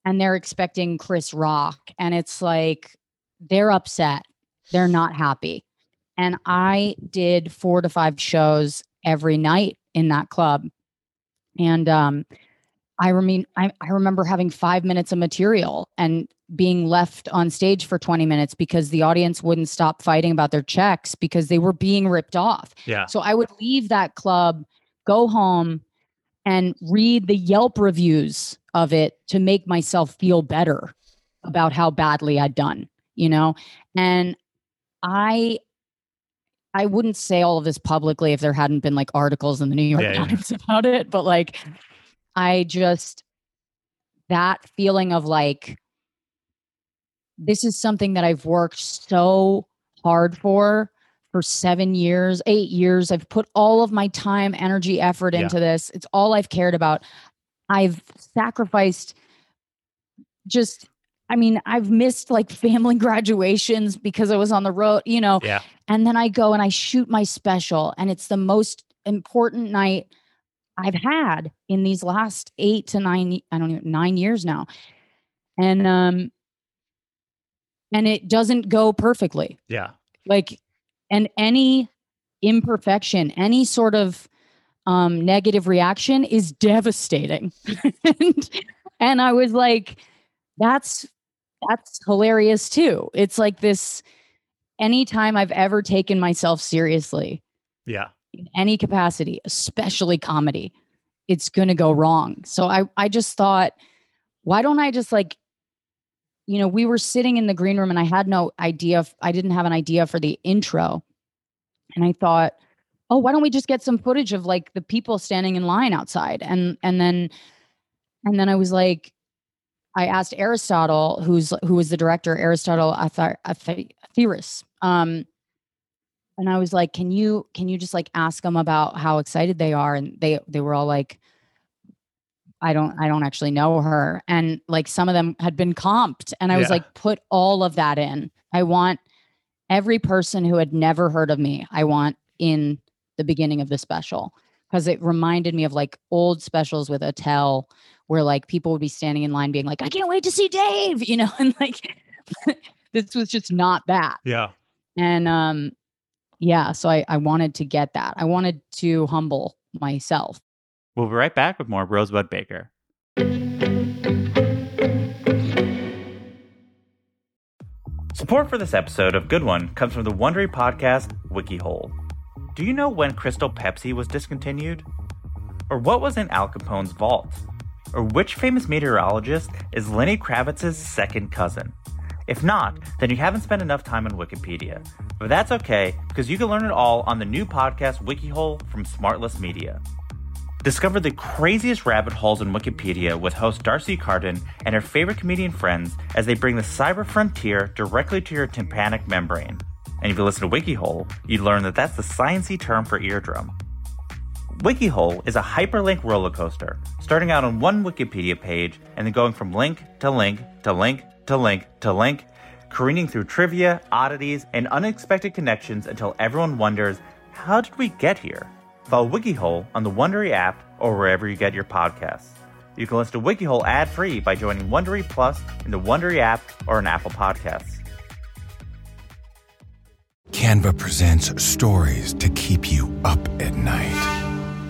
and they're expecting Chris Rock. And it's like they're upset. They're not happy. And I did four to five shows every night in that club. And um, I mean, I, I remember having five minutes of material and being left on stage for 20 minutes because the audience wouldn't stop fighting about their checks because they were being ripped off. Yeah. So I would leave that club, go home, and read the Yelp reviews of it to make myself feel better about how badly I'd done, you know? And I I wouldn't say all of this publicly if there hadn't been like articles in the New York Yeah, yeah. Times about it, but like I just that feeling of like this is something that I've worked so hard for for 7 years, 8 years. I've put all of my time, energy, effort Yeah. into this. It's all I've cared about. I've sacrificed just I mean, I've missed like family graduations because I was on the road, you know. Yeah. And then I go and I shoot my special, and it's the most important night I've had in these last eight to nine, I don't know, nine years now. And um and it doesn't go perfectly. Yeah. Like and any imperfection, any sort of um negative reaction is devastating. and, and I was like, that's that's hilarious too. It's like this anytime I've ever taken myself seriously Yeah. in any capacity, especially comedy, it's going to go wrong. So I I just thought why don't I just like you know, we were sitting in the green room and I had no idea I didn't have an idea for the intro. And I thought, "Oh, why don't we just get some footage of like the people standing in line outside?" And and then and then I was like I asked Aristotle, who's who was the director, Aristotle Athari, um, and I was like, "Can you can you just like ask them about how excited they are?" And they they were all like, "I don't I don't actually know her," and like some of them had been comped, and I was like, "Put all of that in. I want every person who had never heard of me. I want in the beginning of the special." Because it reminded me of like old specials with Attell, where like people would be standing in line being like, I can't wait to see Dave, you know, and like this was just not that. Yeah. And um yeah, so I, I wanted to get that. I wanted to humble myself. We'll be right back with more Rosebud Baker. Support for this episode of Good One comes from the Wondery podcast WikiHole. Do you know when Crystal Pepsi was discontinued? Or what was in Al Capone's vault? Or which famous meteorologist is Lenny Kravitz's second cousin? If not, then you haven't spent enough time on Wikipedia. But that's okay, because you can learn it all on the new podcast WikiHole from Smartless Media. Discover the craziest rabbit holes in Wikipedia with host D'Arcy Carden and her favorite comedian friends as they bring the cyber frontier directly to your tympanic membrane. And if you listen to WikiHole, you learn that that's the sciencey term for eardrum. WikiHole is a hyperlink roller coaster, starting out on one Wikipedia page and then going from link to link to link to link to link, careening through trivia, oddities, and unexpected connections until everyone wonders, how did we get here? Follow WikiHole on the Wondery app or wherever you get your podcasts. You can listen to WikiHole ad-free by joining Wondery Plus in the Wondery app or on Apple Podcasts. Canva presents stories to keep you up at night.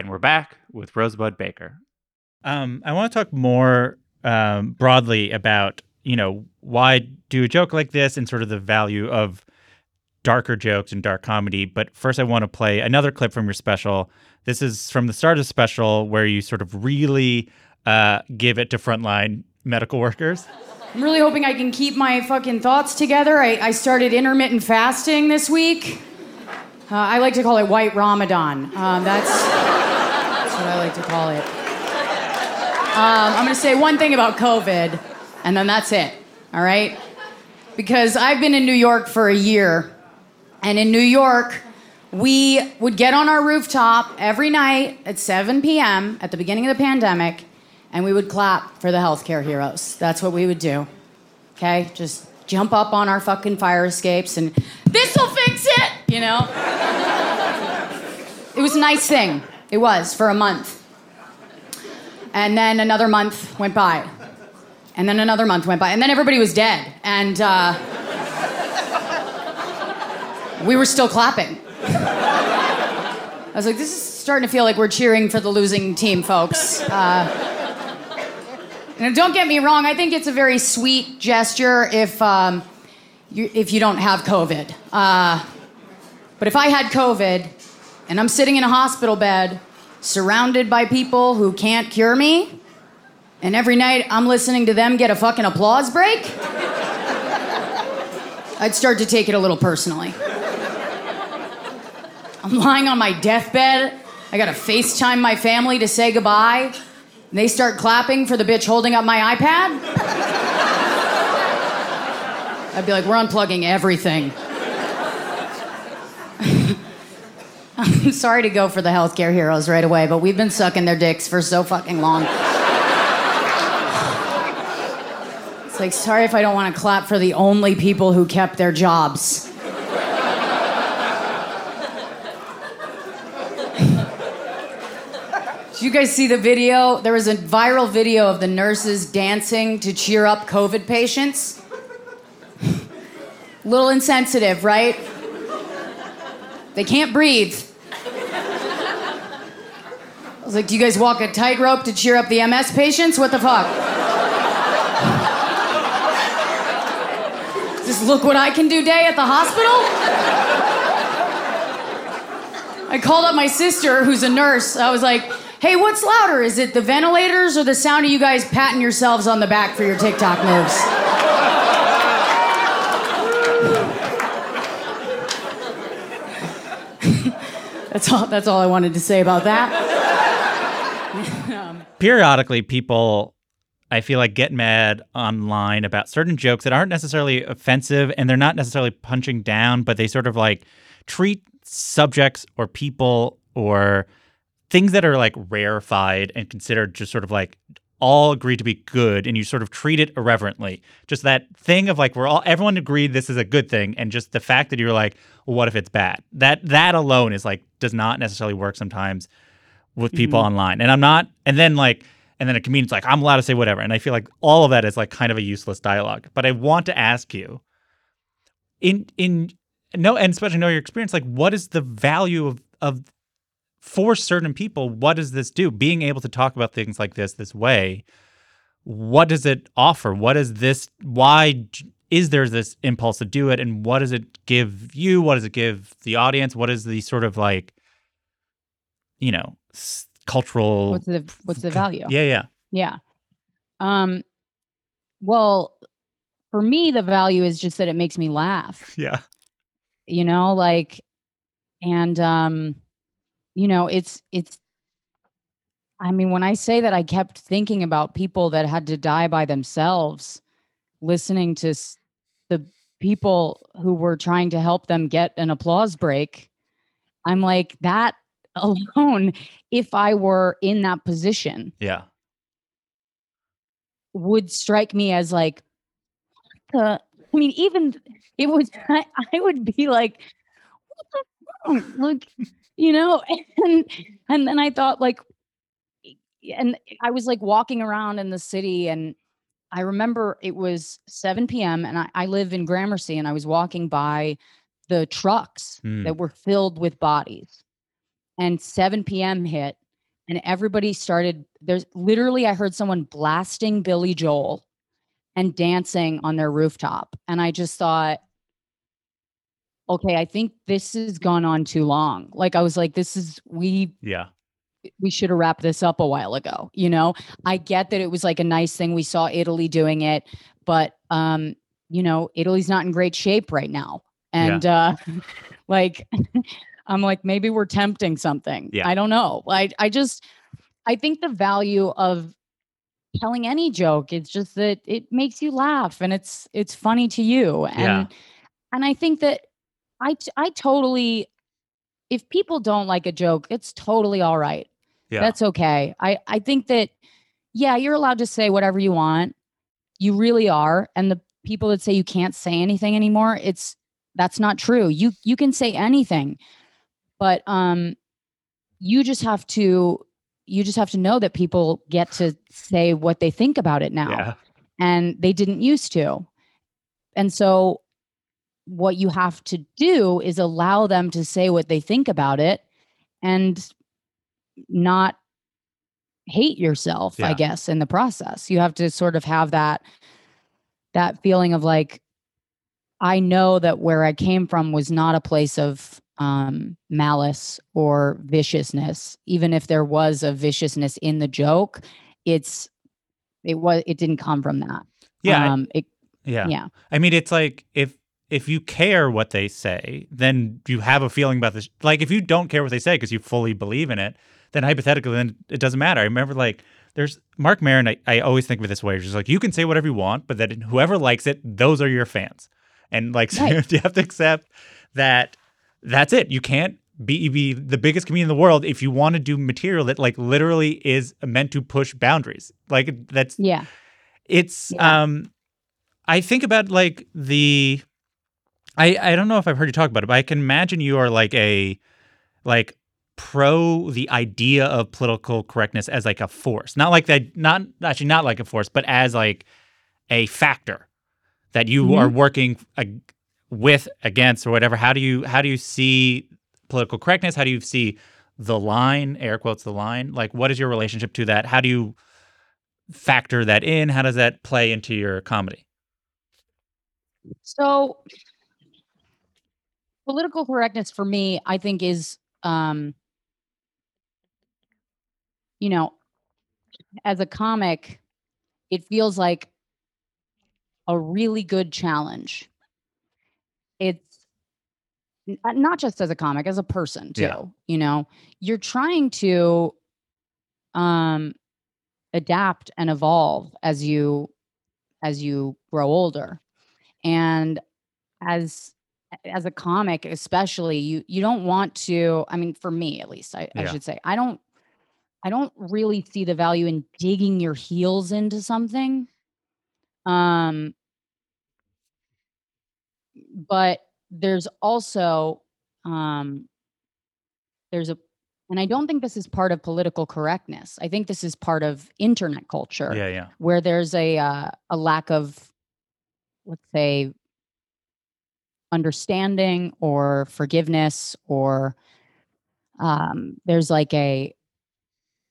And we're back with Rosebud Baker. Um, I want to talk more um, broadly about, you know, why do a joke like this and sort of the value of darker jokes and dark comedy. But first, I want to play another clip from your special. This is from the start of the special where you sort of really uh, give it to frontline medical workers. I'm really hoping I can keep my fucking thoughts together. I, I started intermittent fasting this week. Uh, I like to call it White Ramadan. Um, that's, that's what I like to call it. Um, I'm going to say one thing about COVID, and then that's it. All right? Because I've been in New York for a year, and in New York, we would get on our rooftop every night at 7 p.m. at the beginning of the pandemic, and we would clap for the healthcare heroes. That's what we would do. Okay? Just jump up on our fucking fire escapes and this'll fix it, you know? it was a nice thing. It was for a month. And then another month went by. And then another month went by. And then everybody was dead. And uh, we were still clapping. I was like, this is starting to feel like we're cheering for the losing team, folks. Uh, and don't get me wrong, I think it's a very sweet gesture if, um, you, if you don't have COVID. Uh, but if I had COVID and I'm sitting in a hospital bed surrounded by people who can't cure me, and every night I'm listening to them get a fucking applause break, I'd start to take it a little personally. I'm lying on my deathbed. I gotta FaceTime my family to say goodbye. And they start clapping for the bitch holding up my iPad. I'd be like, we're unplugging everything. I'm sorry to go for the healthcare heroes right away, but we've been sucking their dicks for so fucking long. It's like, sorry if I don't want to clap for the only people who kept their jobs. Did you guys see the video? There was a viral video of the nurses dancing to cheer up COVID patients. Little insensitive, right? They can't breathe. Was like, do you guys walk a tightrope to cheer up the MS patients? What the fuck? Just look what I can do day at the hospital? I called up my sister, who's a nurse. I was like, hey, what's louder? Is it the ventilators or the sound of you guys patting yourselves on the back for your TikTok moves? that's all that's all I wanted to say about that. Periodically people I feel like get mad online about certain jokes that aren't necessarily offensive and they're not necessarily punching down, but they sort of like treat subjects or people or things that are like rarefied and considered just sort of like all agreed to be good and you sort of treat it irreverently. Just that thing of like we're all everyone agreed this is a good thing and just the fact that you're like, well, what if it's bad? That that alone is like does not necessarily work sometimes with people mm-hmm. online. And I'm not and then like and then a comedian's like, I'm allowed to say whatever. And I feel like all of that is like kind of a useless dialogue. But I want to ask you, in in no and especially know your experience, like what is the value of of for certain people, what does this do? Being able to talk about things like this this way, what does it offer? What is this? Why is there this impulse to do it? And what does it give you? What does it give the audience? What is the sort of like, you know, cultural? What's the what's the value? yeah, yeah, Yeah. Um well, for me the value is just that it makes me laugh. yeah, You know, like and um you know, it's it's I mean, when I say that I kept thinking about people that had to die by themselves listening to s- the people who were trying to help them get an applause break, I'm like that alone if I were in that position yeah, would strike me as like uh, I mean, even it was I, I would be like, what the? Look, you know, and and then I thought like and I was like walking around in the city and I remember it was 7 p.m. and I, I live in Gramercy and I was walking by the trucks Hmm. that were filled with bodies. And 7 p.m. hit and everybody started there's literally I heard someone blasting Billy Joel and dancing on their rooftop. And I just thought, okay, I think this has gone on too long. Like I was like, this is we yeah, we should have wrapped this up a while ago. You know, I get that it was like a nice thing. We saw Italy doing it, but um, you know, Italy's not in great shape right now. And uh like I'm like, maybe we're tempting something. Yeah. I don't know. I I just I think the value of telling any joke. is just that it makes you laugh and it's it's funny to you. And Yeah. and I think that I, I totally if people don't like a joke, it's totally all right. Yeah. That's okay. I I think that yeah, you're allowed to say whatever you want. You really are. And the people that say you can't say anything anymore, it's that's not true. You you can say anything. But um you just have to you just have to know that people get to say what they think about it now yeah. and they didn't used to. And so what you have to do is allow them to say what they think about it and not hate yourself, Yeah. I guess, in the process. You have to sort of have that that feeling of like I know that where I came from was not a place of um, malice or viciousness. Even if there was a viciousness in the joke, it's it was it didn't come from that. Yeah. Um, it, yeah. yeah. I mean, it's like if if you care what they say, then you have a feeling about this. Like if you don't care what they say because you fully believe in it, then hypothetically, then it doesn't matter. I remember like there's Marc Maron. I, I always think of it this way. Just like you can say whatever you want, but that whoever likes it, those are your fans, and like so Right. you have to accept that that's it. You can't be be the biggest comedian in the world if you want to do material that like literally is meant to push boundaries. Like that's Yeah. it's Yeah. um I think about like the I I don't know if I've heard you talk about it, but I can imagine you are like a like pro the idea of political correctness as like a force. Not like that not actually not like a force, but as like a factor that you Mhm. are working ag- with against or whatever. How do you how do you see political correctness? How do you see the line, air quotes the line? Like what is your relationship to that? How do you factor that in? How does that play into your comedy? So political correctness for me, I think is um you know, as a comic, it feels like a really good challenge. It's uh, not just as a comic, as a person too. Yeah. You know, you're trying to um adapt and evolve as you as you grow older. And as as a comic especially you you don't want to i mean for me at least i, I should say i don't i don't really see the value in digging your heels into something um but there's also um there's a and i don't think this is part of political correctness i think this is part of internet culture Yeah, yeah. where there's a uh, a lack of let's say understanding or forgiveness or um, there's like a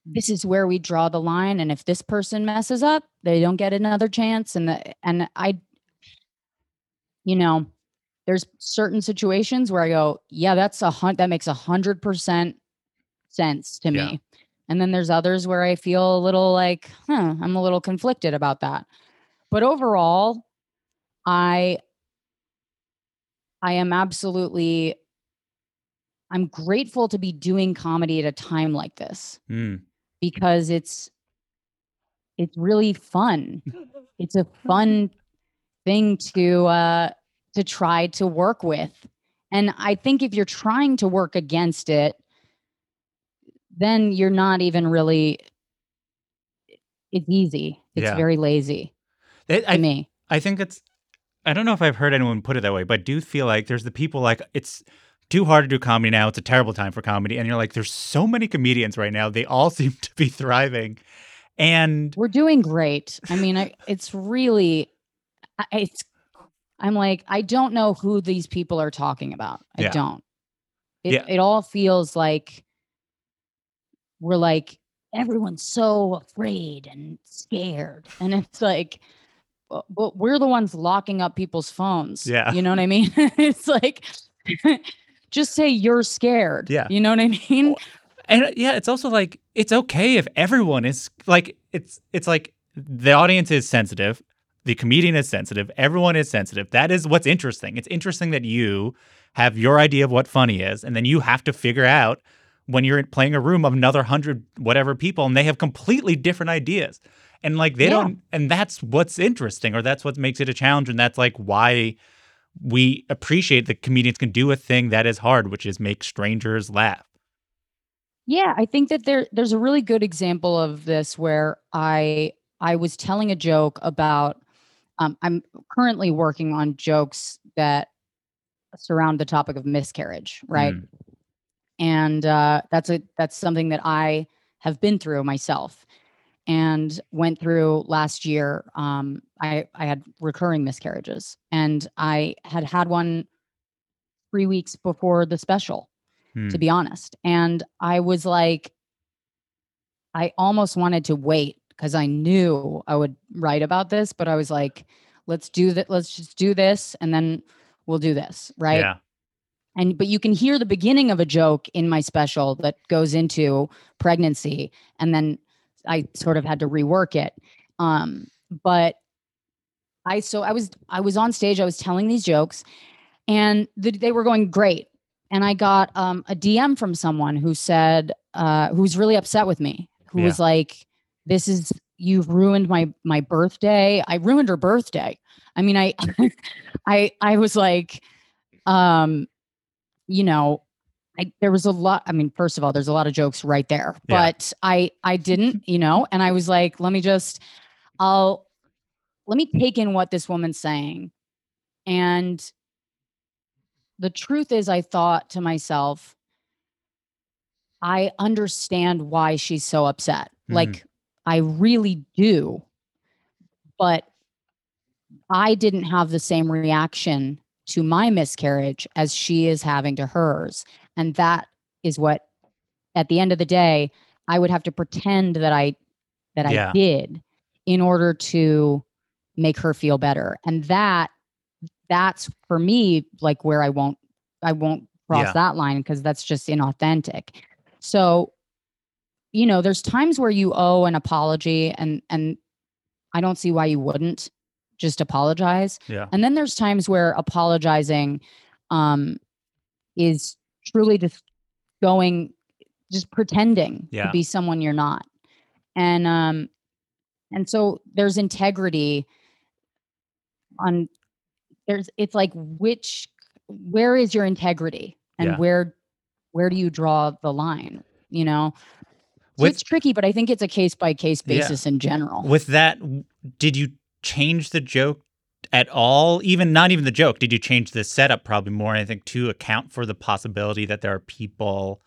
this is where we draw the line and if this person messes up they don't get another chance and the, and i you know there's certain situations where i go yeah that's a hun- that makes a hundred percent sense to Yeah. me and then there's others where i feel a little like huh i'm a little conflicted about that but overall i i am absolutely i'm grateful to be doing comedy at a time like this Mm. because it's it's really fun. It's a fun thing to uh to try to work with. And I think if you're trying to work against it, then you're not even really it's easy. It's Yeah. very lazy It- to I, me. I think it's I don't know if I've heard anyone put it that way, but I do feel like there's the people like it's too hard to do comedy now. It's a terrible time for comedy. And you're like, there's so many comedians right now. They all seem to be thriving. And We're doing great. I mean, I, it's really it's I'm like I don't know who these people are talking about. I Yeah. don't. It Yeah. it all feels like we're like everyone's so afraid and scared and it's like but, but we're the ones locking up people's phones. Yeah. You know what I mean? it's like just say you're scared. Yeah. You know what I mean? and uh, yeah, it's also like it's okay if everyone is like it's it's like the audience is sensitive, the comedian is sensitive, everyone is sensitive. That is what's interesting. It's interesting that you have your idea of what funny is, and then you have to figure out when you're playing a room of another hundred whatever people, and they have completely different ideas. And like they Yeah. don't and that's what's interesting or that's what makes it a challenge and that's like why we appreciate that comedians can do a thing that is hard, which is make strangers laugh. Yeah, I think that there there's a really good example of this where I I was telling a joke about um, I'm currently working on jokes that surround the topic of miscarriage, right? Mm. And uh, that's a that's something that I have been through myself and went through last year. Um, I I had recurring miscarriages, and I had had one three weeks before the special to Hmm. be honest. And I was like, I almost wanted to wait because I knew I would write about this, but I was like, let's do that. Let's just do this and then we'll do this. Right. Yeah. And, but you can hear the beginning of a joke in my special that goes into pregnancy. And then I sort of had to rework it. Um, but I, so I was, I was on stage, I was telling these jokes and the, they were going great and I got um, a DM from someone who said, uh, who was really upset with me, who Yeah. was like, "This is you've ruined my my birthday. I ruined her birthday. I mean, I, I, I was like, um, you know, I there was a lot. I mean, first of all, there's a lot of jokes right there, Yeah. but I I didn't, you know, and I was like, let me just, I'll let me take in what this woman's saying, and the truth is, I thought to myself, I understand why she's so upset. Mhm. Like, I really do. But I didn't have the same reaction to my miscarriage as she is having to hers. And that is what, at the end of the day, I would have to pretend that I that Yeah. I did in order to make her feel better. And that that's for me like where I won't I won't cross Yeah. that line because that's just inauthentic. So, you know, there's times where you owe an apology and and I don't see why you wouldn't just apologize. Yeah. And then there's times where apologizing um is truly just going just pretending Yeah. to be someone you're not. And um and so there's integrity on there's it's like which where is your integrity and Yeah. where where do you draw the line, you know? With- it's tricky, but I think it's a case by case Yeah. basis in general. With that, did you change the joke at all? Even not even the joke. Did you change the setup probably more? I think to account for the possibility that there are people,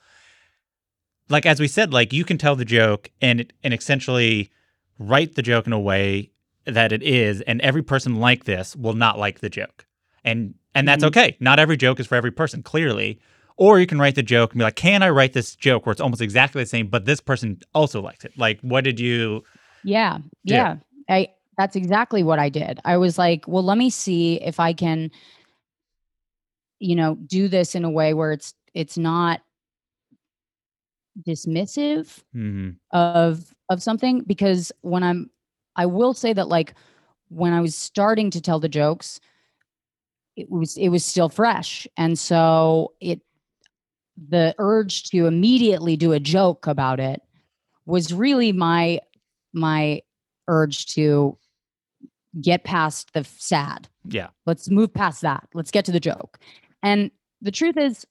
like as we said, like you can tell the joke and and essentially write the joke in a way that it is, and every person like this will not like the joke, and and that's Mhm. okay. Not every joke is for every person, clearly. Or you can write the joke and be like, can I write this joke where it's almost exactly the same, but this person also likes it? Like, what did you? Yeah. Yeah. Yeah. I that's exactly what I did. I was like, well, let me see if I can you know, do this in a way where it's it's not dismissive Mhm. of of something because when I'm I will say that like when I was starting to tell the jokes it was it was still fresh and so it the urge to immediately do a joke about it was really my my urge to get past the sad Yeah. let's move past that let's get to the joke and the truth is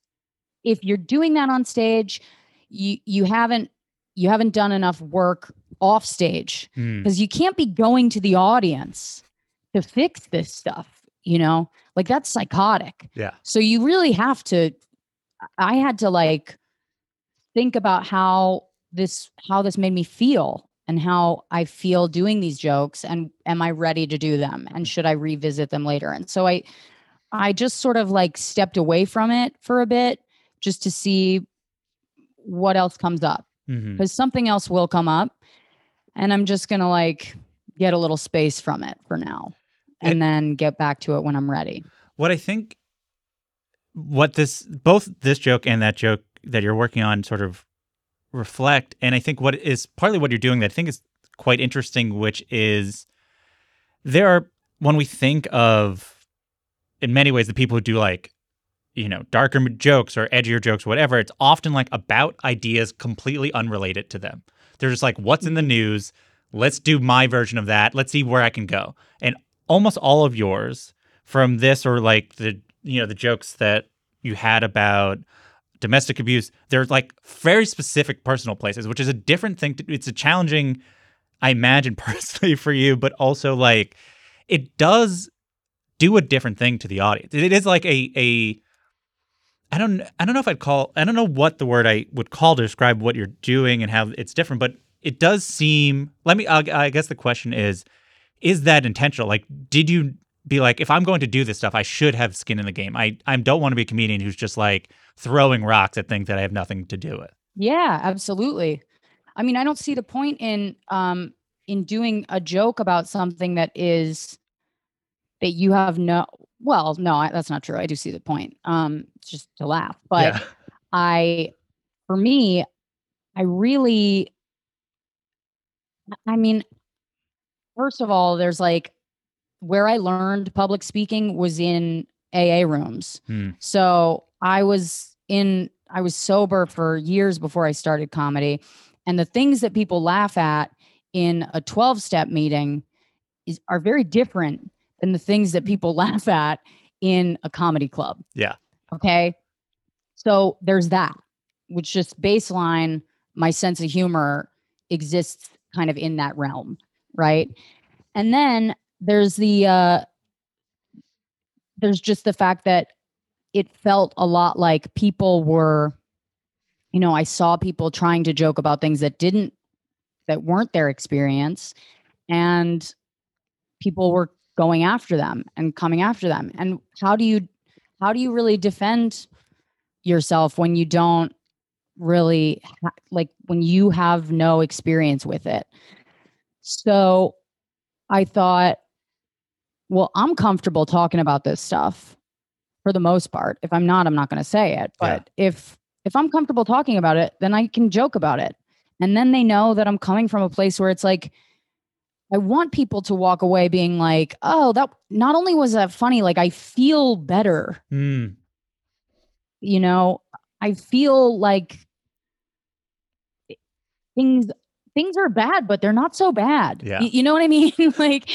if you're doing that on stage you you haven't you haven't done enough work off stage Mm. because you can't be going to the audience to fix this stuff you know like that's psychotic Yeah. so you really have to i had to like think about how this how this made me feel and how i feel doing these jokes and am i ready to do them and should i revisit them later? And so i i just sort of like stepped away from it for a bit just to see what else comes up mm-hmm. because something else will come up and i'm just gonna like get a little space from it for now and It- then get back to it when i'm ready. What I think, what this, both this joke and that joke that you're working on sort of reflect, and I think what is partly what you're doing that I think is quite interesting, which is there are, when we think of, in many ways, the people who do like, you know, darker jokes or edgier jokes, whatever, it's often like about ideas completely unrelated to them. They're just like, what's in the mm-hmm. news? let's do my version of that. Let's see where I can go. And almost all of yours from this or like the you know the jokes that you had about domestic abuse, they're like very specific personal places, which is a different thing. To, it's a challenging, I imagine personally for you, but also like it does do a different thing to the audience. It is like a a I don't I don't know if I'd call I don't know what the word I would call to describe what you're doing and how it's different, but it does seem. Let me. I, I guess the question is, is that intentional? Like, did you be like, if I'm going to do this stuff, I should have skin in the game. I I don't want to be a comedian who's just like throwing rocks at things that I have nothing to do with. Yeah, absolutely. I mean, I don't see the point in um in doing a joke about something that is that you have no well, no, I, that's not true. I do see the point. Um it's just to laugh. But Yeah. I for me, I really I mean, first of all, there's like where I learned public speaking was in AA rooms. Hmm. So I was in, I was sober for years before I started comedy. And the things that people laugh at in a 12 step meeting is, are very different than the things that people laugh at in a comedy club. Yeah. Okay. So there's that, which just baseline, my sense of humor exists kind of in that realm. Right. And then there's the, uh, there's just the fact that it felt a lot like people were, you know, I saw people trying to joke about things that didn't, that weren't their experience. And people were going after them and coming after them. And how do you, how do you really defend yourself when you don't really ha- like when you have no experience with it? So I thought, well, I'm comfortable talking about this stuff for the most part. If I'm not, I'm not going to say it. Yeah. But if if I'm comfortable talking about it, then I can joke about it. And then they know that I'm coming from a place where it's like I want people to walk away being like, "Oh, that not only was that funny, like I feel better." Hmm. You know, I feel like things things are bad, but they're not so bad. Yeah. Y- you know what I mean? like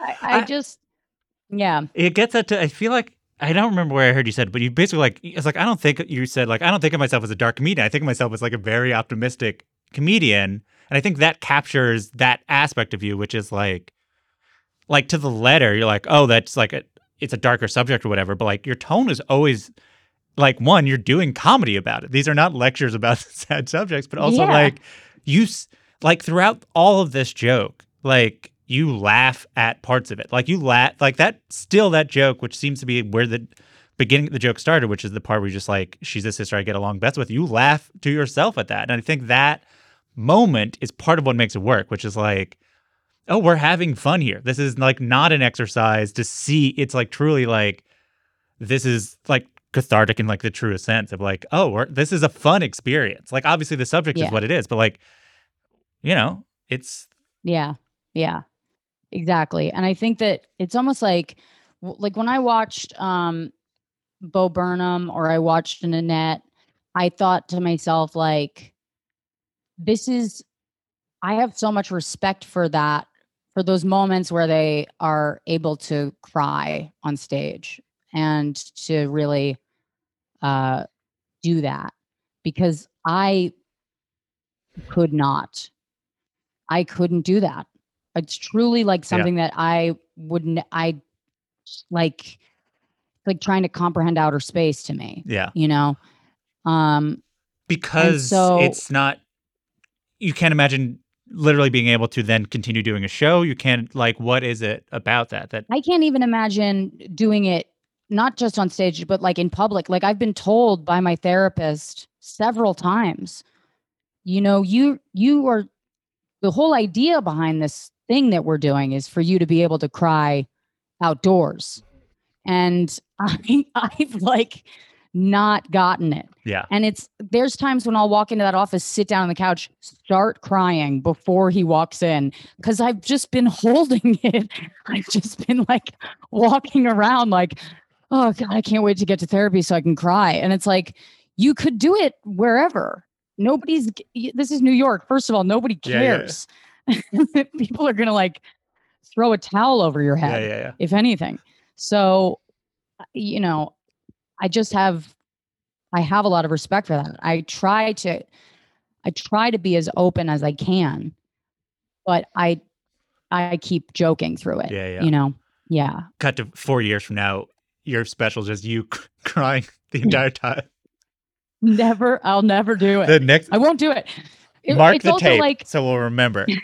I, I I- just yeah. It gets that to. I feel like I don't remember where I heard you said, but you basically like it's like I don't think you said like I don't think of myself as a dark comedian. I think of myself as like a very optimistic comedian, and I think that captures that aspect of you, which is like like to the letter. You're like, oh, that's like a it's a darker subject or whatever, but like your tone is always like one, you're doing comedy about it. These are not lectures about sad subjects, but also Yeah. like you s- like throughout all of this joke, like you laugh at parts of it. Like you laugh like that still that joke, which seems to be where the beginning of the joke started, which is the part where you're just like, she's a sister I get along best with. You laugh to yourself at that. And I think that moment is part of what makes it work, which is like, oh, we're having fun here. This is like not an exercise to see. It's like truly like this is like cathartic in like the truest sense of like, oh, we're, this is a fun experience. Like obviously the subject is what it is, but like, you know, it's Yeah. Yeah. Exactly. And I think that it's almost like like when I watched um Bo Burnham or I watched Nanette, I thought to myself like this is I have so much respect for that for those moments where they are able to cry on stage and to really uh do that because I could not I couldn't do that. It's truly like something that I wouldn't. I like like trying to comprehend outer space to me. yeah. You know, um, Because so- it's not you can't imagine literally being able to then continue doing a show. You can't like what is it about that that I can't even imagine doing it not just on stage, but like in public. Like I've been told by my therapist several times, you know, you you are the whole idea behind this thing that we're doing is for you to be able to cry outdoors. And I I've like not gotten it. yeah. And it's there's times when I'll walk into that office, sit down on the couch, start crying before he walks in because I've just been holding it. I've just been like walking around like, oh God, I can't wait to get to therapy so I can cry. And it's like, you could do it wherever. Nobody's, this is New York. First of all, nobody cares. yeah, yeah. people are gonna like throw a towel over your head, yeah, yeah. if anything. So, uh, you know, I just have I have a lot of respect for that. I try to I try to be as open as I can, but I I keep joking through it. Yeah, yeah. You know. Yeah. Cut to four years from now, your special just you crying the entire time. Never I'll never do it. The next I won't do it. It- mark the tape like so we'll remember.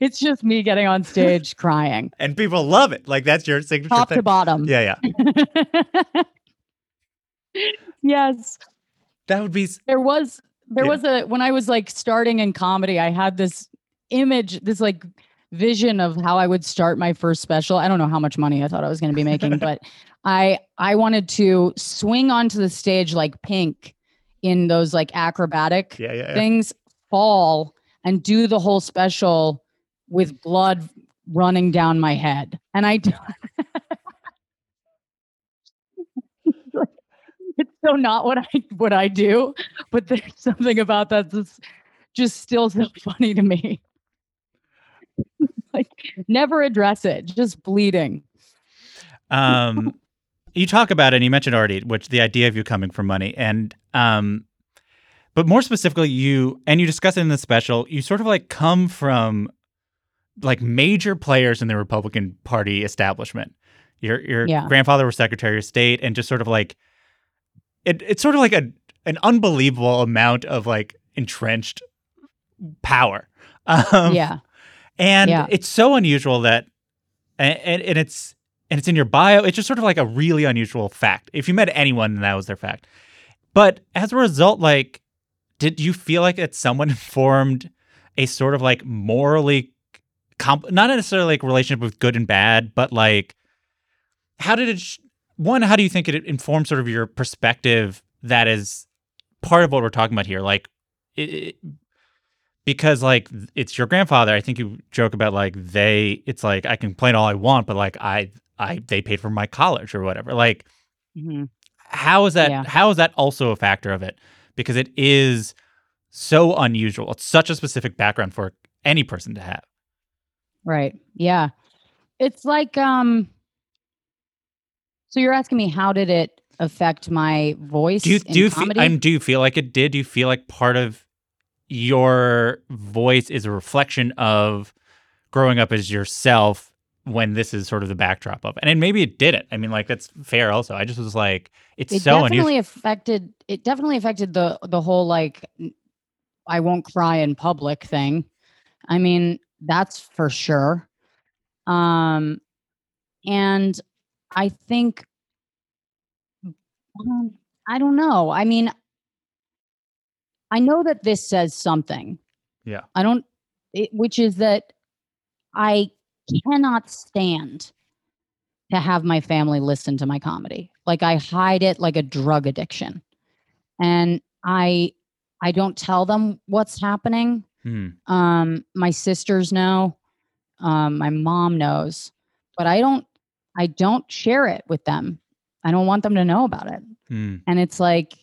it's just me getting on stage crying, and people love it. Like that's your signature top thing. to bottom. Yeah, yeah. yes, That would be there was there Yeah. was a when I was like starting in comedy, I had this image, this like vision of how I would start my first special. I don't know how much money I thought I was going to be making, but I I wanted to swing onto the stage like Pink in those like acrobatic yeah, yeah, yeah. things fall and do the whole special with blood running down my head. And I do- it's so not what I what I do, but there's something about that that's just still so funny to me. like never address it, just bleeding. um you talk about it and you mentioned already which the idea of you coming from money and um but more specifically you and you discuss it in the special you sort of like come from like major players in the republican party establishment your your Yeah. grandfather was secretary of state and just sort of like it, it's sort of like a an unbelievable amount of like entrenched power um, yeah. and Yeah. it's so unusual that and, and, and it's and it's in your bio it's just sort of like a really unusual fact. If you met anyone and that was their fact. But as a result like did you feel like that someone formed a sort of like morally comp- not necessarily like relationship with good and bad but like how did it sh- one how do you think it informs sort of your perspective that is part of what we're talking about here? Like it, it- because like it's your grandfather i think you joke about like they it's like i can complain all i want but like i i they paid for my college or whatever like Mhm. how is that Yeah. how is that also a factor of it because it is so unusual it's such a specific background for any person to have Right. Yeah. It's like um so you're asking me how did it affect my voice do you do you comedy? I'm, do you feel like it did do you feel like part of your voice is a reflection of growing up as yourself when this is sort of the backdrop of it and maybe it didn't i mean like that's fair also i just was like it's it so definitely unusual affected it definitely affected the the whole like i won't cry in public thing. I mean, that's for sure. Um and I think um, I don't know. I mean, I know that this says something. Yeah. I don't, it, which is that I cannot stand to have my family listen to my comedy. Like I hide it like a drug addiction. And I I don't tell them what's happening. Hmm. Um my sisters know. Um my mom knows. But I don't I don't share it with them. I don't want them to know about it. Hmm. And it's like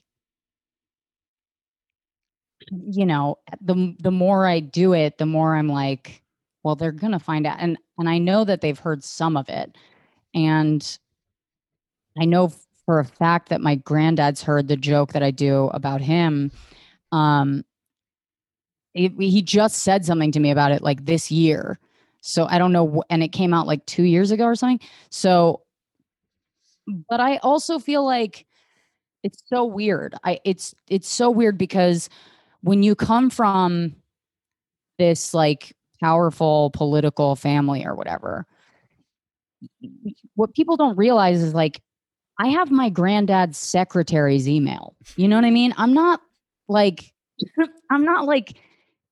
you know, the the more I do it, the more I'm like, well, they're going to find out and and I know that they've heard some of it. And I know for a fact that my granddad's heard the joke that I do about him. Um he, he just said something to me about it like this year. So I don't know and it came out like 2 years ago or something. So but I also feel like it's so weird. I it's it's so weird because when you come from this like powerful political family or whatever, what people don't realize is like I have my granddad's secretary's email. You know what I mean? I'm not like I'm not like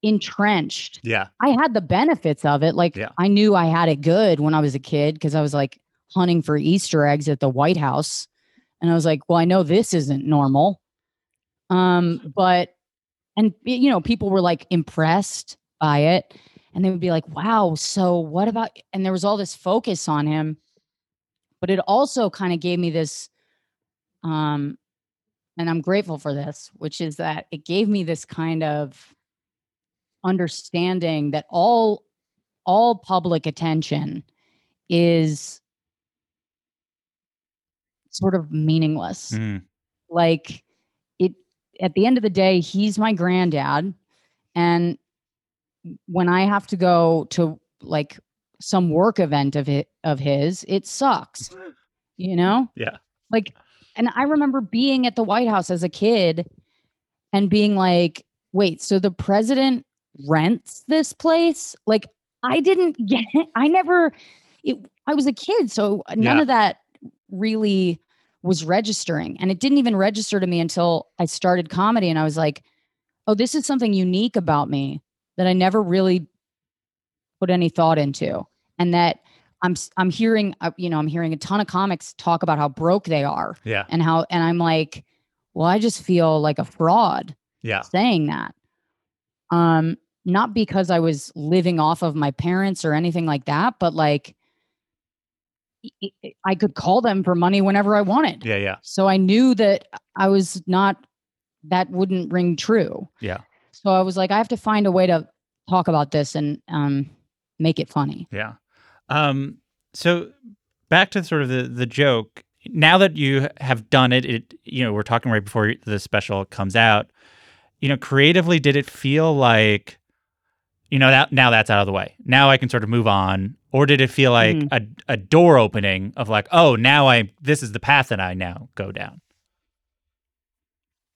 entrenched. yeah I had the benefits of it. Like Yeah. I knew I had it good when I was a kid because I was like hunting for Easter eggs at the White House. And I was like, well, I know this isn't normal. Um, but and you know, people were like impressed by it. And they would be like, wow, so what about and there was all this focus on him. But it also kind of gave me this um and I'm grateful for this, which is that it gave me this kind of understanding that all all public attention is sort of meaningless. Mm, Like it at the end of the day, he's my granddad. And when I have to go to like some work event of it of his, it sucks. You know? yeah. Like, and I remember being at the White House as a kid and being like, wait, so the president rents this place? Like, I didn't get it. I never, it, I was a kid. So none Yeah. of that really was registering. And it didn't even register to me until I started comedy. And I was like, oh, this is something unique about me that I never really put any thought into. And that I'm I'm hearing uh, you know I'm hearing a ton of comics talk about how broke they are Yeah. and how and I'm like, well, I just feel like a fraud Yeah. saying that. Um, not because I was living off of my parents or anything like that, but like i- could call them for money whenever I wanted. Yeah. Yeah. So I knew that I was not that wouldn't ring true. Yeah. So I was like, I have to find a way to talk about this and um make it funny. Yeah. Um, so back to sort of the the joke. Now that you have done it, it you know we're talking right before the special comes out. You know, creatively, did it feel like, you know, that now that's out of the way. Now I can sort of move on, or did it feel like Mhm. a a door opening of like, oh, now I this is the path that I now go down.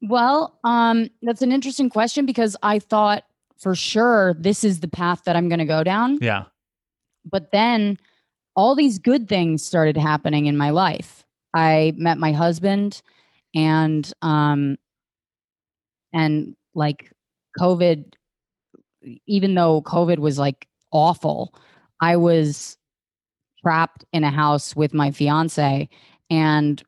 Well, um, that's an interesting question because I thought for sure this is the path that I'm going to go down. Yeah. But then all these good things started happening in my life. I met my husband and um and like COVID even though COVID was like awful, I was trapped in a house with my fiance and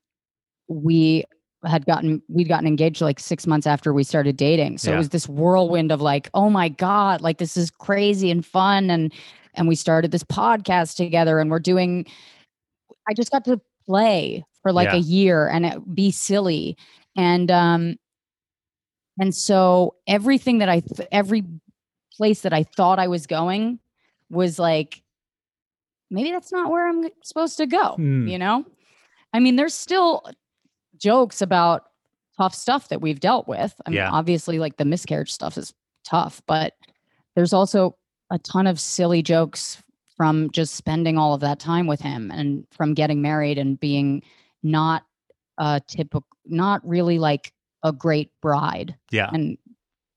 we had gotten we'd gotten engaged like six months after we started dating so Yeah. it was this whirlwind of like oh my god like this is crazy and fun and and we started this podcast together and we're doing i just got to play for like Yeah. a year and it, be silly and um and so everything that i th- every place that i thought i was going was like maybe that's not where i'm supposed to go Hmm. you know i mean there's still jokes about tough stuff that we've dealt with i mean Yeah. obviously like the miscarriage stuff is tough but there's also a ton of silly jokes from just spending all of that time with him and from getting married and being not a typical not really like a great bride Yeah. and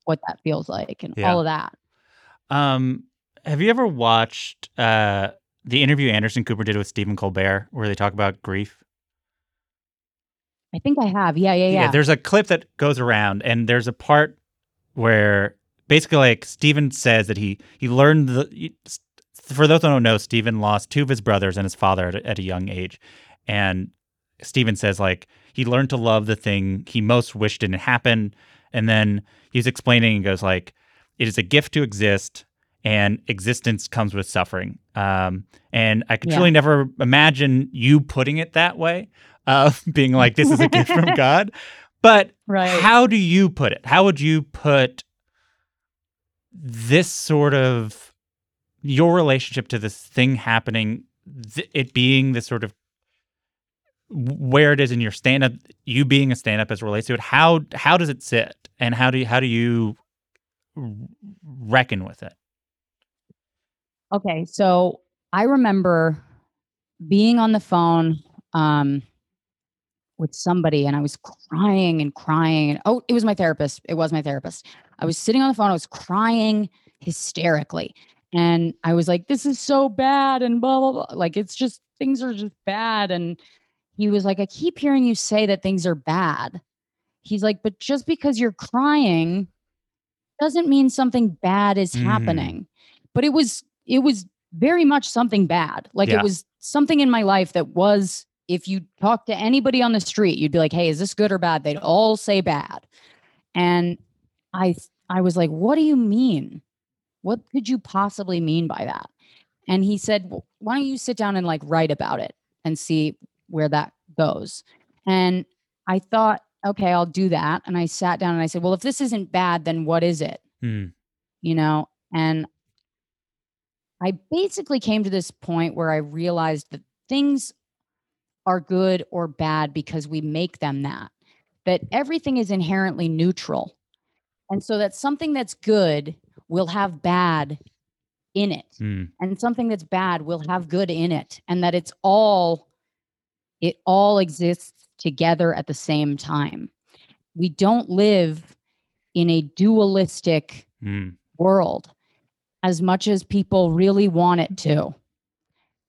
what that feels like and Yeah. all of that Um, have you ever watched uh the interview Anderson Cooper did with Stephen Colbert, where they talk about grief? I think i have yeah yeah yeah, There's a clip that goes around, and there's a part where basically, like Stephen says that he he learned the. For those who don't know, Stephen lost two of his brothers and his father at a, at a young age, and Stephen says like he learned to love the thing he most wished didn't happen, and then he's explaining and goes like, "It is a gift to exist." And existence comes with suffering. Um, and I could Yeah. truly never imagine you putting it that way, uh, being like, this is a gift from God. But right how do you put it? How would you put this sort of your relationship to this thing happening, th- it being this sort of where it is in your stand up, you being a stand up as it relates to it? How how does it sit, and how do you, how do you reckon with it? Okay, so I remember being on the phone um, with somebody, and I was crying and crying. And oh, it was my therapist. It was my therapist. I was sitting on the phone. I was crying hysterically, and I was like, "This is so bad," and blah blah blah. Like it's just things are just bad. And he was like, "I keep hearing you say that things are bad." He's like, "But just because you're crying doesn't mean something bad is Mm. happening." But it was it was very much something bad. Like Yeah. it was something in my life that was, if you talk to anybody on the street, you'd be like, hey, is this good or bad? They'd all say bad. And I I was like, what do you mean? What could you possibly mean by that? And he said, "Well, why don't you sit down and like write about it and see where that goes? And I thought, okay, I'll do that. And I sat down and I said, well, if this isn't bad, then what is it? Hmm. you know, and I basically came to this point where I realized that things are good or bad because we make them that, that everything is inherently neutral. And so that something that's good will have bad in it, Mm. and something that's bad will have good in it, and that it's all, it all exists together at the same time. We don't live in a dualistic Mm. world as much as people really want it to.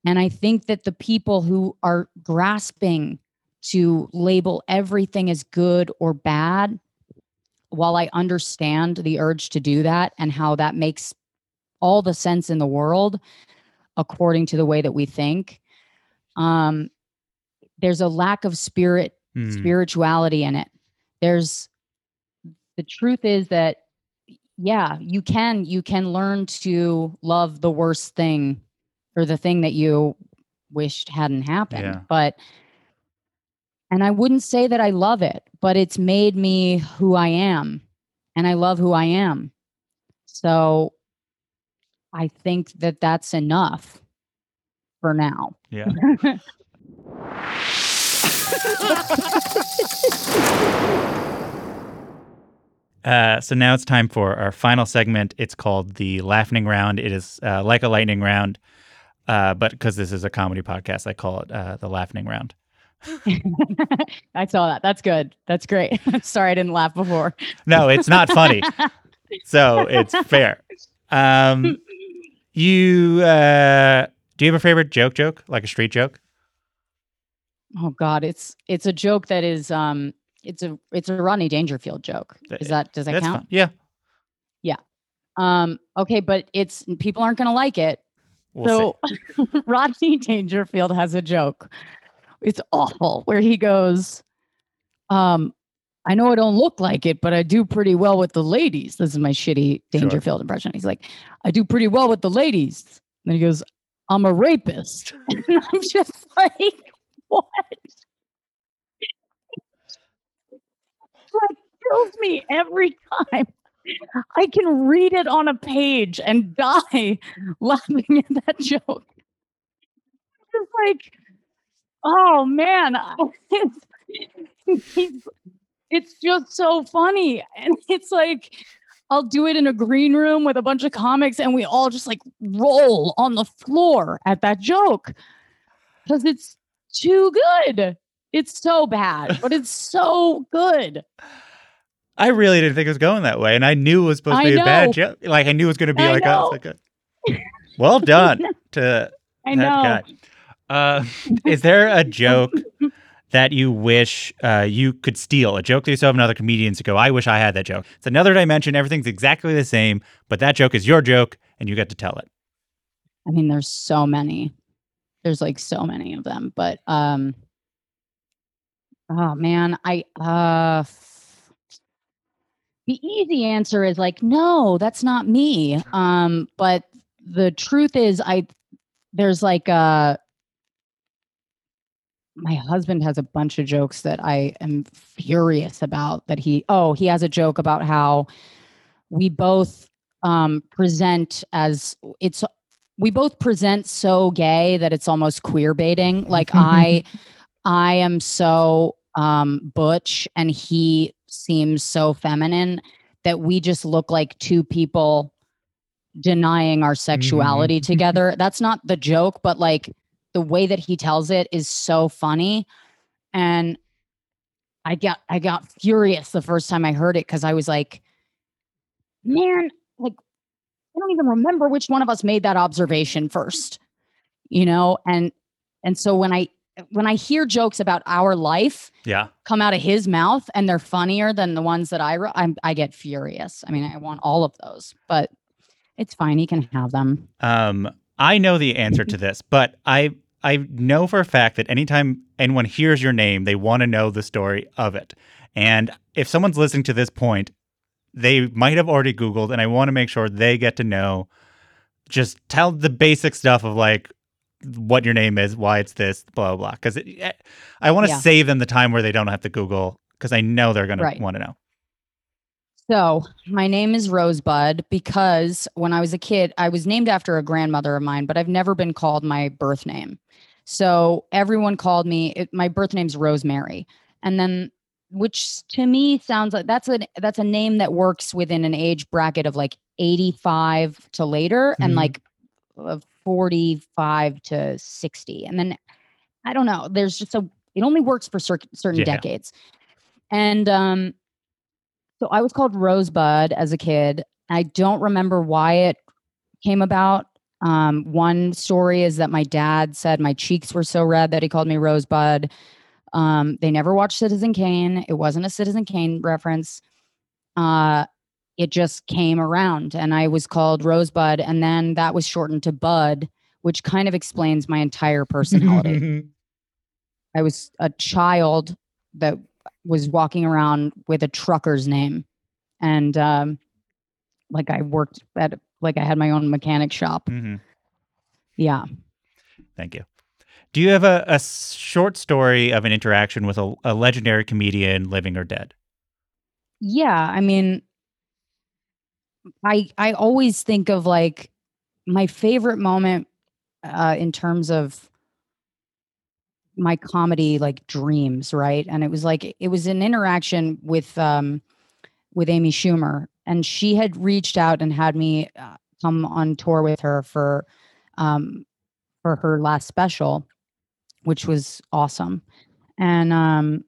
And I think that the people who are grasping to label everything as good or bad, while I understand the urge to do that and how that makes all the sense in the world according to the way that we think, um, there's a lack of spirit Mm. spirituality in it. There's the truth is that yeah, you can you can learn to love the worst thing or the thing that you wished hadn't happened. Yeah. But and I wouldn't say that I love it, but it's made me who I am and I love who I am. So I think that that's enough for now. Yeah. Uh, so now it's time for our final segment. It's called the laughing round. It is uh, like a lightning round, uh, but because this is a comedy podcast, I call it uh, the laughing round. I saw that. That's good. That's great. Sorry I didn't laugh before. No, it's not funny, so it's fair. Um, you uh, do you have a favorite joke? Joke like a street joke? Oh God, it's it's a joke that is um it's a it's a Rodney Dangerfield joke. Is that does that That's count? Yeah. Yeah, Um okay, but it's people aren't gonna like it. We'll so Rodney Dangerfield has a joke. It's awful where he goes, um, I know I don't look like it, but I do pretty well with the ladies. This is my shitty Sure. Dangerfield impression. He's like, I do pretty well with the ladies. And he goes, I'm a rapist. and I'm just like, what? like kills me every time. I can read it on a page and die laughing at that joke. It's like, oh man, it's, it's just so funny. And it's like, I'll do it in a green room with a bunch of comics and we all just like roll on the floor at that joke because it's too good. It's so bad, but it's so good. I really didn't think it was going that way, and I knew it was supposed to be a bad joke. Like I knew it was going to be I like, oh, like a- well done to I that know. guy. Uh, is there a joke that you wish uh, you could steal? A joke that you saw of another comedian to go, I wish I had that joke. It's another dimension. Everything's exactly the same, but that joke is your joke, and you get to tell it. I mean, there's so many. There's like so many of them, but um oh man, I uh f- the easy answer is like no, that's not me. Um but the truth is I there's like uh my husband has a bunch of jokes that I am furious about that he oh, he has a joke about how we both um present as it's we both present so gay that it's almost queer baiting. Like I I am so um butch and he seems so feminine that we just look like two people denying our sexuality mm-hmm. together. That's not the joke, but like the way that he tells it is so funny. And I got I got furious the first time I heard it because I was like, man, like I don't even remember which one of us made that observation first. You know, and and so when I when I hear jokes about our life Yeah. come out of his mouth and they're funnier than the ones that I wrote, I'm, I get furious. I mean, I want all of those, but it's fine. He can have them. Um, I know the answer to this, but I I know for a fact that anytime anyone hears your name, they want to know the story of it. And if someone's listening to this point, they might have already Googled, and I want to make sure they get to know. Just tell the basic stuff of like what your name is, why it's this, blah blah. Because I want to Yeah. save them the time where they don't have to Google, because I know they're going Right. to want to know. So, my name is Rosebud because when I was a kid, I was named after a grandmother of mine, but I've never been called my birth name. So, everyone called me, it, my birth name's Rosemary. And then which to me sounds like that's a that's a name that works within an age bracket of like 85 to later and Mhm. like 45 to 60. And then I don't know, there's just a it only works for cer- certain Yeah. decades. And um so I was called Rosebud as a kid. I don't remember why it came about. Um, one story is that my dad said my cheeks were so red that he called me Rosebud. Um, they never watched Citizen Kane. It wasn't a Citizen Kane reference. Uh, it just came around and I was called Rosebud. And then that was shortened to Bud, which kind of explains my entire personality. I was a child that was walking around with a trucker's name. And um, like I worked at, like I had my own mechanic shop. hmm Yeah. Thank you. Do you have a, a short story of an interaction with a, a legendary comedian, living or dead? Yeah. I mean, I I always think of like my favorite moment uh, in terms of my comedy like dreams, right? And it was like it was an interaction with um with Amy Schumer, and she had reached out and had me uh, come on tour with her for um for her last special, which was awesome, and um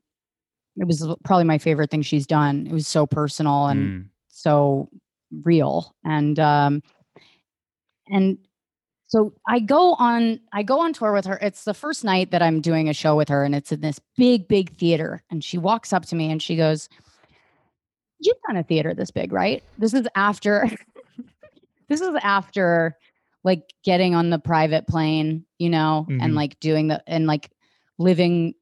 it was probably my favorite thing she's done. It was so personal and Mm. so real and um and so i go on i go on tour with her it's the first night that i'm doing a show with her and it's in this big big theater and she walks up to me and she goes you've done a theater this big right this is after this is after like getting on the private plane you know Mhm. and like doing the and like living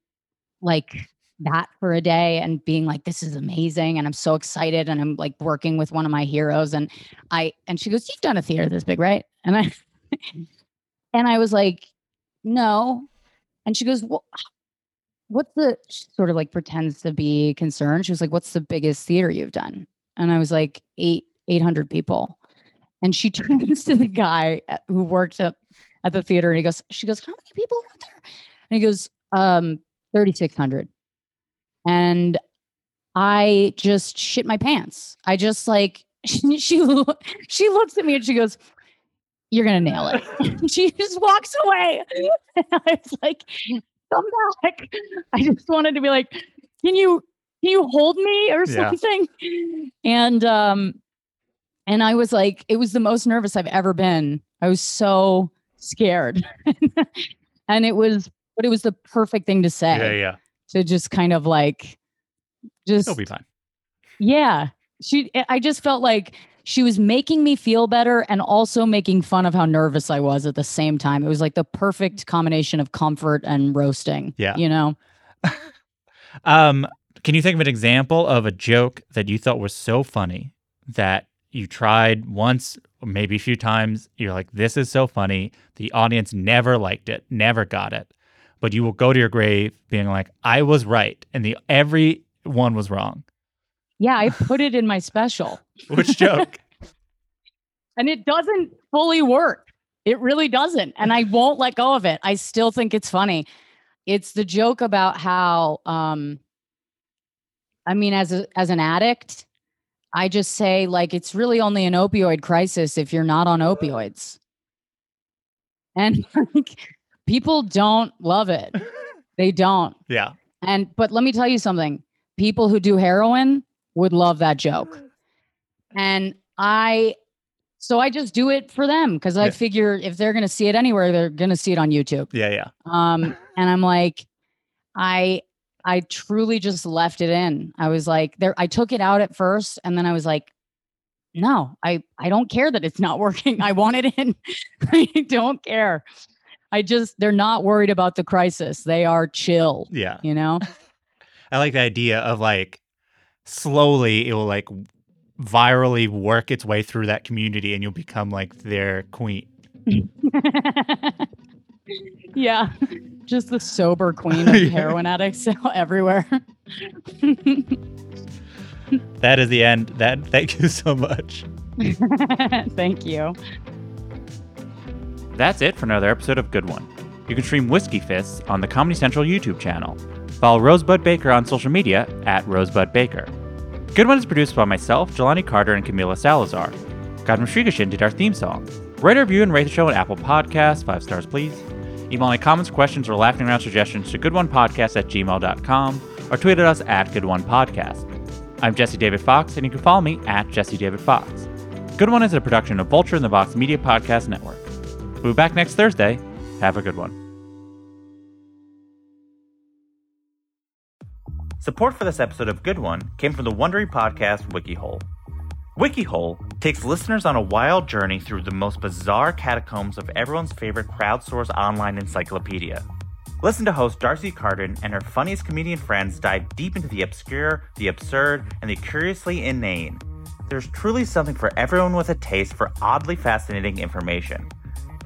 like that for a day and being like this is amazing and i'm so excited and i'm like working with one of my heroes and i and she goes you've done a theater this big right? And i and i was like no and she goes well what's the she sort of like pretends to be concerned. She was like what's the biggest theater you've done? And i was like eight 800 people. And she turns to the guy who worked at, at the theater and he goes she goes how many people are there? And he goes um 3600 and I just shit my pants. I just like she she, looks at me and she goes, "You're gonna nail it." she just walks away. And I was like, "Come back!" I just wanted to be like, "Can you can you hold me or Yeah. something?" And um, and I was like, it was the most nervous I've ever been. I was so scared, and it was, but it was the perfect thing to say Yeah, yeah. To just kind of like just It'll be fine. yeah she i just felt like she was making me feel better and also making fun of how nervous i was at the same time it was like the perfect combination of comfort and roasting Yeah. you know Um, can you think of an example of a joke that you thought was so funny that you tried once, or maybe a few times? You're like, this is so funny. The audience never liked it, never got it. But you will go to your grave being like, I was right. And the everyone was wrong. yeah i put it in my special Which joke? and it doesn't fully work it really doesn't and i won't let go of it i still think it's funny it's the joke about how um i mean as a as an addict i just say like it's really only an opioid crisis if you're not on opioids and like people don't love it they don't yeah. and but let me tell you something. People who do heroin would love that joke. And I so I just do it for them because I Yeah. figure if they're gonna see it anywhere, they're gonna see it on YouTube. Yeah. Yeah. Um, and I'm like, I I truly just left it in. I was like, there, I took it out at first, and then I was like, no, I I don't care that it's not working. I want it in. I don't care. I just they're not worried about the crisis. They are chill, Yeah. you know? I like the idea of like slowly it will like virally work its way through that community and you'll become like their queen. yeah. Just the sober queen of Yeah. heroin addicts everywhere. that is the end. That thank you so much. Thank you. That's it for another episode of Good One. You can stream Whiskey Fists on the Comedy Central YouTube channel. Follow Rosebud Baker on social media at Rosebud Baker. Good One is produced by myself, Jelani Carter, and Camila Salazar. Godman Srigashin did our theme song. Rate, review, and rate the show on Apple Podcasts. Five stars, please. Email any comments, questions, or laughing around suggestions to goodonepodcast at gmail.com or tweet at us at goodonepodcast. I'm Jesse David Fox, and you can follow me at Jesse David Fox. Good One is a production of Vulture and the Vox Media Podcast Network. We'll be back next Thursday. Have a good one. Support for this episode of Good One came from the Wondery podcast WikiHole. WikiHole takes listeners on a wild journey through the most bizarre catacombs of everyone's favorite crowdsourced online encyclopedia. Listen to host D'Arcy Carden and her funniest comedian friends dive deep into the obscure, the absurd, and the curiously inane. There's truly something for everyone with a taste for oddly fascinating information.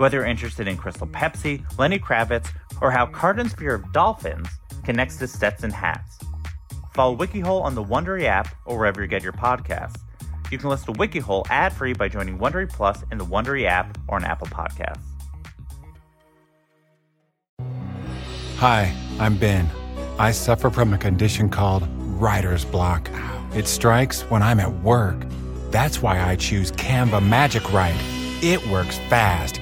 Whether you're interested in Crystal Pepsi, Lenny Kravitz, or how Carden's fear of dolphins connects to Stetson hats. Follow WikiHole on the Wondery app or wherever you get your podcasts. You can listen to WikiHole ad-free by joining Wondery Plus in the Wondery app or on Apple Podcasts. Hi, I'm Ben. I suffer from a condition called writer's block. It strikes when I'm at work. That's why I choose Canva Magic Write. It works fast,